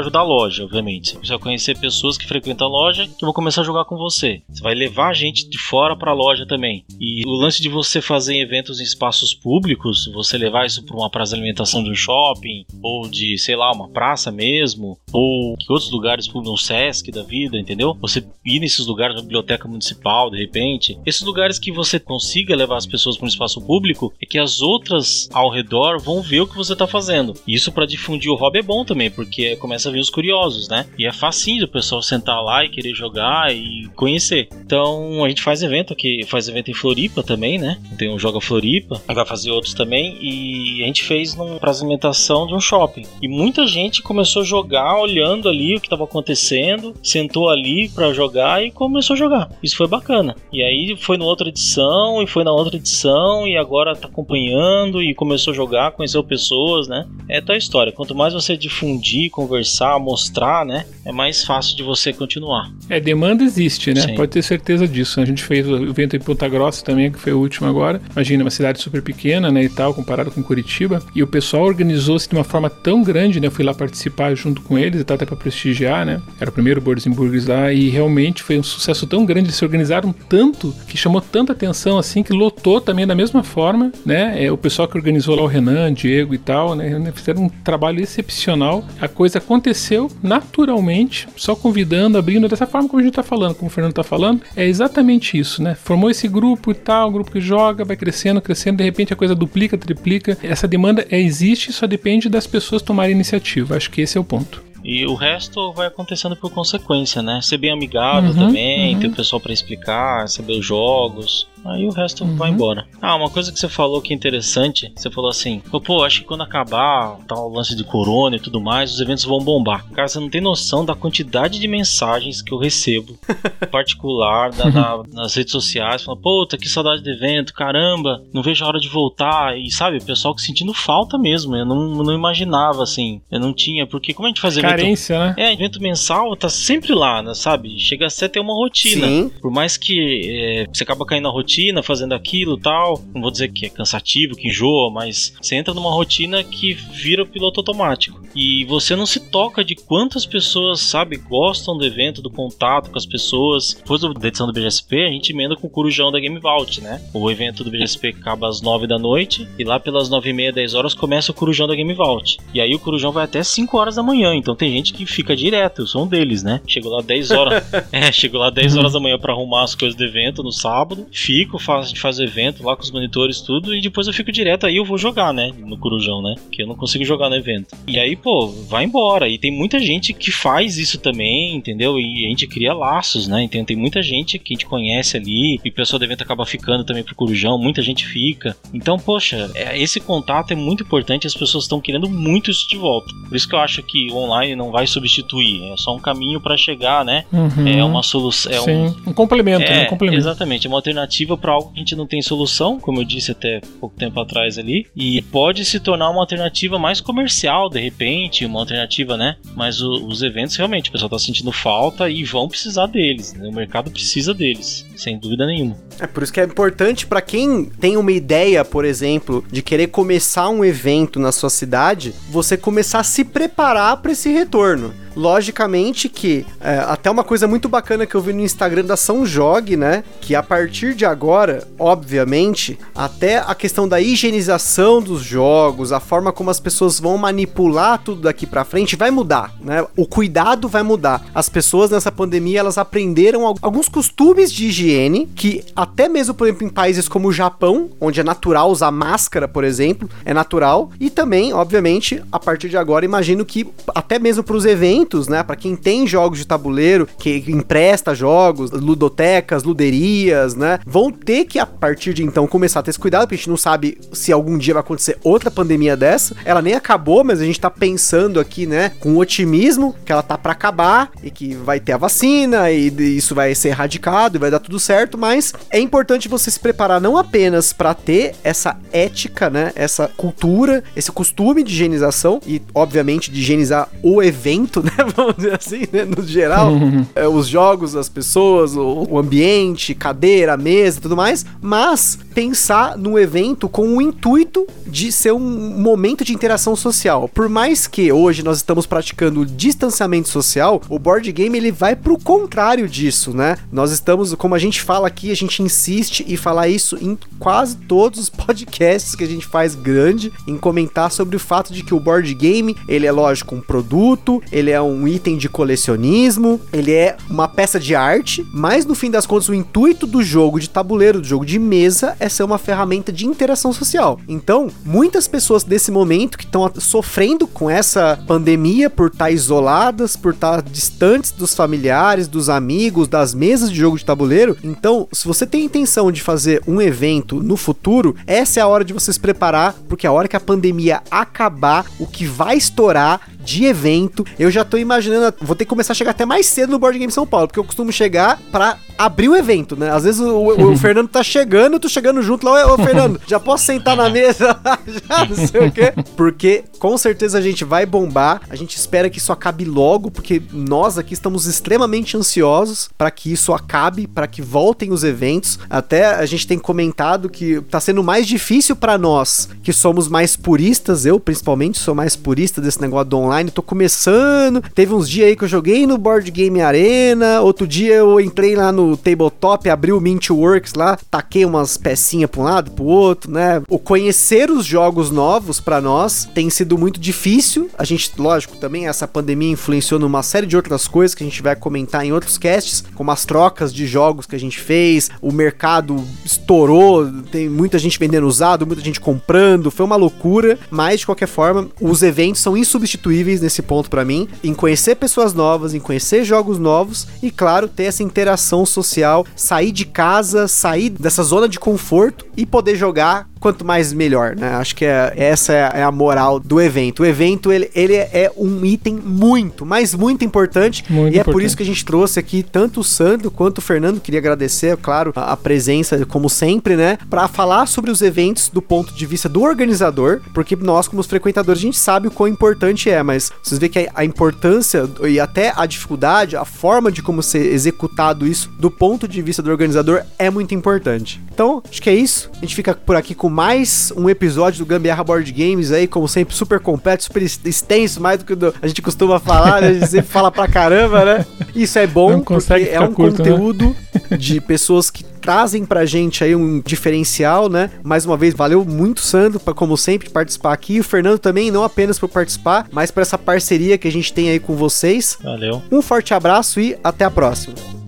ajudar a loja, obviamente. Você vai conhecer pessoas que frequentam a loja que vão começar a jogar com você. Você vai levar gente de fora para a loja também. E o lance de você fazer eventos em espaços públicos, você levar isso para uma praça de alimentação de um shopping ou de, sei lá, uma praça mesmo, ou que outros lugares públicos, um SESC da vida, entendeu? Você ir nesses lugares, na biblioteca municipal, de repente, esses lugares que você consiga levar as pessoas para um espaço público, é que as outras ao redor vão ver o que você está fazendo. Isso para difundir o hobby é bom também, porque começa a vir os curiosos, né? E é facinho o pessoal sentar lá e querer jogar e conhecer. Então a gente faz evento aqui, faz evento em Floripa também, né? Tem um Joga Floripa, vai fazer outros também. E a gente fez numa apresentação de um shopping. E muita gente começou a jogar olhando ali o que estava acontecendo, sentou ali para jogar e começou a jogar. Isso foi bacana. E aí foi na outra edição, e foi na outra edição, e agora tá acompanhando e começou a jogar, conheceu pessoas, né? É tua história. Quanto mais você difundir, conversar, mostrar, né? É mais fácil de você continuar.
É, demanda existe, né? Sim. Pode ter certeza disso. A gente fez o evento em Ponta Grossa também, que foi o último agora. Imagina, uma cidade super pequena, né, e tal, comparado com Curitiba. E o pessoal organizou-se de uma forma tão grande, né? Eu fui lá participar junto com eles, e tal, até pra prestigiar, né? Era o primeiro Boards Burgers lá, e realmente foi um sucesso tão grande, eles se organizaram tanto, que chamou tanta atenção, assim, que lotou também da mesma forma, né? É, o pessoal que organizou lá, o Renan, Diego e tal, né? Fizeram um trabalho excepcional. A coisa aconteceu naturalmente, só convidando, abrindo, dessa forma como a gente tá falando, como o Fernando tá falando, é exatamente isso, né? Formou esse grupo e tal, um grupo que joga, vai crescendo, crescendo, de repente a coisa duplica, triplica. Essa demanda é, existe, só depende das pessoas tomarem iniciativa. Acho que esse é o ponto.
E o resto vai acontecendo por consequência, né? Ser bem amigável uhum, também, uhum. ter o pessoal para explicar, saber os jogos. Aí o resto uhum. vai embora. Ah, uma coisa que você falou que é interessante, você falou assim, pô, acho que quando acabar tal lance de corona e tudo mais, os eventos vão bombar. Cara, você não tem noção da quantidade de mensagens que eu recebo, particular, da, da, nas redes sociais, falando, puta, que saudade do evento, caramba, não vejo a hora de voltar. E sabe, o pessoal que sentindo falta mesmo. Eu não, não imaginava, assim, eu não tinha, porque como a gente faz evento.
Carência, né?
É, evento mensal tá sempre lá, né, sabe? Chega a ser ter uma rotina. Sim. Por mais que é, você acaba caindo na rotina rotina fazendo aquilo tal. Não vou dizer que é cansativo, que enjoa, mas você entra numa rotina que vira piloto automático. E você não se toca de quantas pessoas, sabe, gostam do evento, do contato com as pessoas. Depois da edição do BGSP, a gente emenda com o Corujão da Game Vault, né? O evento do BGSP acaba às 9 da noite e lá pelas 9 e meia, 10 horas começa o Corujão da Game Vault. E aí o Corujão vai até 5 horas da manhã, então tem gente que fica direto, eu sou um deles, né? Chego lá 10 horas. é, chego lá 10 horas da manhã para arrumar as coisas do evento no sábado, fico fico, faz o evento lá com os monitores, tudo, e depois eu fico direto aí eu vou jogar, né? No Corujão, né? Que eu não consigo jogar no evento. E aí, pô, vai embora. E tem muita gente que faz isso também, entendeu? E a gente cria laços, né? Então tem muita gente que a gente conhece ali, e o pessoal do evento acaba ficando também pro Corujão, muita gente fica. Então, poxa, é, esse contato é muito importante, as pessoas estão querendo muito isso de volta. Por isso que eu acho que o online não vai substituir, é só um caminho para chegar, né? Uhum. É uma solução. É
Sim, um, um complemento, é, né? Um complemento.
Exatamente, é uma alternativa para algo que a gente não tem solução, como eu disse até pouco tempo atrás ali, e pode se tornar uma alternativa mais comercial, de repente, uma alternativa, né? Mas o, os eventos realmente, o pessoal tá sentindo falta e vão precisar deles, né? O mercado precisa deles, sem dúvida nenhuma.
É por isso que é importante para quem tem uma ideia, por exemplo, de querer começar um evento na sua cidade, você começar a se preparar para esse retorno. Logicamente que é, até uma coisa muito bacana que eu vi no Instagram da São Jog, né? Que a partir de agora, obviamente, até a questão da higienização dos jogos, a forma como as pessoas vão manipular tudo daqui para frente vai mudar, né? O cuidado vai mudar. As pessoas nessa pandemia elas aprenderam alguns costumes de higiene que até mesmo, por exemplo, em países como o Japão, onde é natural usar máscara, por exemplo, é natural. E também, obviamente, a partir de agora, imagino que até mesmo para os eventos né, para quem tem jogos de tabuleiro, que empresta jogos, ludotecas, luderias, né, vão ter que a partir de então começar a ter esse cuidado, porque a gente não sabe se algum dia vai acontecer outra pandemia dessa. Ela nem acabou, mas a gente tá pensando aqui, né, com otimismo que ela tá para acabar e que vai ter a vacina e isso vai ser erradicado e vai dar tudo certo, mas é importante você se preparar não apenas para ter essa ética, né, essa cultura, esse costume de higienização e obviamente de higienizar o evento, né, vamos dizer assim, né, no geral, é, os jogos, as pessoas, o, o ambiente, cadeira, mesa, tudo mais, mas pensar no evento com o intuito de ser um momento de interação social. Por mais que hoje nós estamos praticando o distanciamento social, o board game ele vai pro contrário disso, né? Nós estamos, como a gente fala aqui, a gente insiste e falar isso em quase todos os podcasts que a gente faz grande, em comentar sobre o fato de que o board game, ele é lógico um produto, ele é um item de colecionismo, ele é uma peça de arte, mas no fim das contas o intuito do jogo de tabuleiro, do jogo de mesa é ser uma ferramenta de interação social. Então, muitas pessoas desse momento que estão sofrendo com essa pandemia por estar tá isoladas, por estar tá distantes dos familiares, dos amigos, das mesas de jogo de tabuleiro. Então, se você tem intenção de fazer um evento no futuro, essa é a hora de você se preparar, porque a hora que a pandemia acabar, o que vai estourar de evento. Eu já tô imaginando, vou ter que começar a chegar até mais cedo no Board Game São Paulo, porque eu costumo chegar para abrir o evento, né? Às vezes o, o, o Fernando tá chegando, eu tô chegando junto lá, ô Fernando, já posso sentar na mesa? já não sei o quê. Porque com certeza a gente vai bombar, a gente espera que isso acabe logo, porque nós aqui estamos extremamente ansiosos para que isso acabe, para que voltem os eventos. Até a gente tem comentado que tá sendo mais difícil para nós, que somos mais puristas, eu principalmente sou mais purista desse negócio do online online, tô começando. Teve uns dias aí que eu joguei no Board Game Arena, outro dia eu entrei lá no Tabletop, abri o Mintworks lá, taquei umas pecinhas pra um lado, pro outro, né? O conhecer os jogos novos para nós tem sido muito difícil. A gente, lógico, também essa pandemia influenciou numa série de outras coisas que a gente vai comentar em outros casts, como as trocas de jogos que a gente fez, o mercado estourou, tem muita gente vendendo usado, muita gente comprando, foi uma loucura, mas de qualquer forma, os eventos são insubstituíveis nesse ponto para mim, em conhecer pessoas novas, em conhecer jogos novos e, claro, ter essa interação social, sair de casa, sair dessa zona de conforto e poder jogar quanto mais melhor, né? Acho que é, essa é a moral do evento. O evento, ele, ele é um item muito, mas muito importante. Muito e importante. é por isso que a gente trouxe aqui tanto o Sandro quanto o Fernando. Queria agradecer, claro, a, a presença, como sempre, né? Para falar sobre os eventos do ponto de vista do organizador, porque nós, como os frequentadores, a gente sabe o quão importante é, mas vocês veem que a, a importância e até a dificuldade, a forma de como ser executado isso do ponto de vista do organizador é muito importante. Então, acho que é isso. A gente fica por aqui com mais um episódio do Gambiarra Board Games aí, como sempre, super completo, super extenso, mais do que a gente costuma falar, né? a gente sempre fala pra caramba, né? Isso é bom, porque é um curto, né? conteúdo né? de pessoas que trazem pra gente aí um diferencial, né? Mais uma vez, valeu muito, Sandro, pra, como sempre, participar aqui. O Fernando também, não apenas por participar, mas por essa parceria que a gente tem aí com vocês.
Valeu.
Um forte abraço e até a próxima.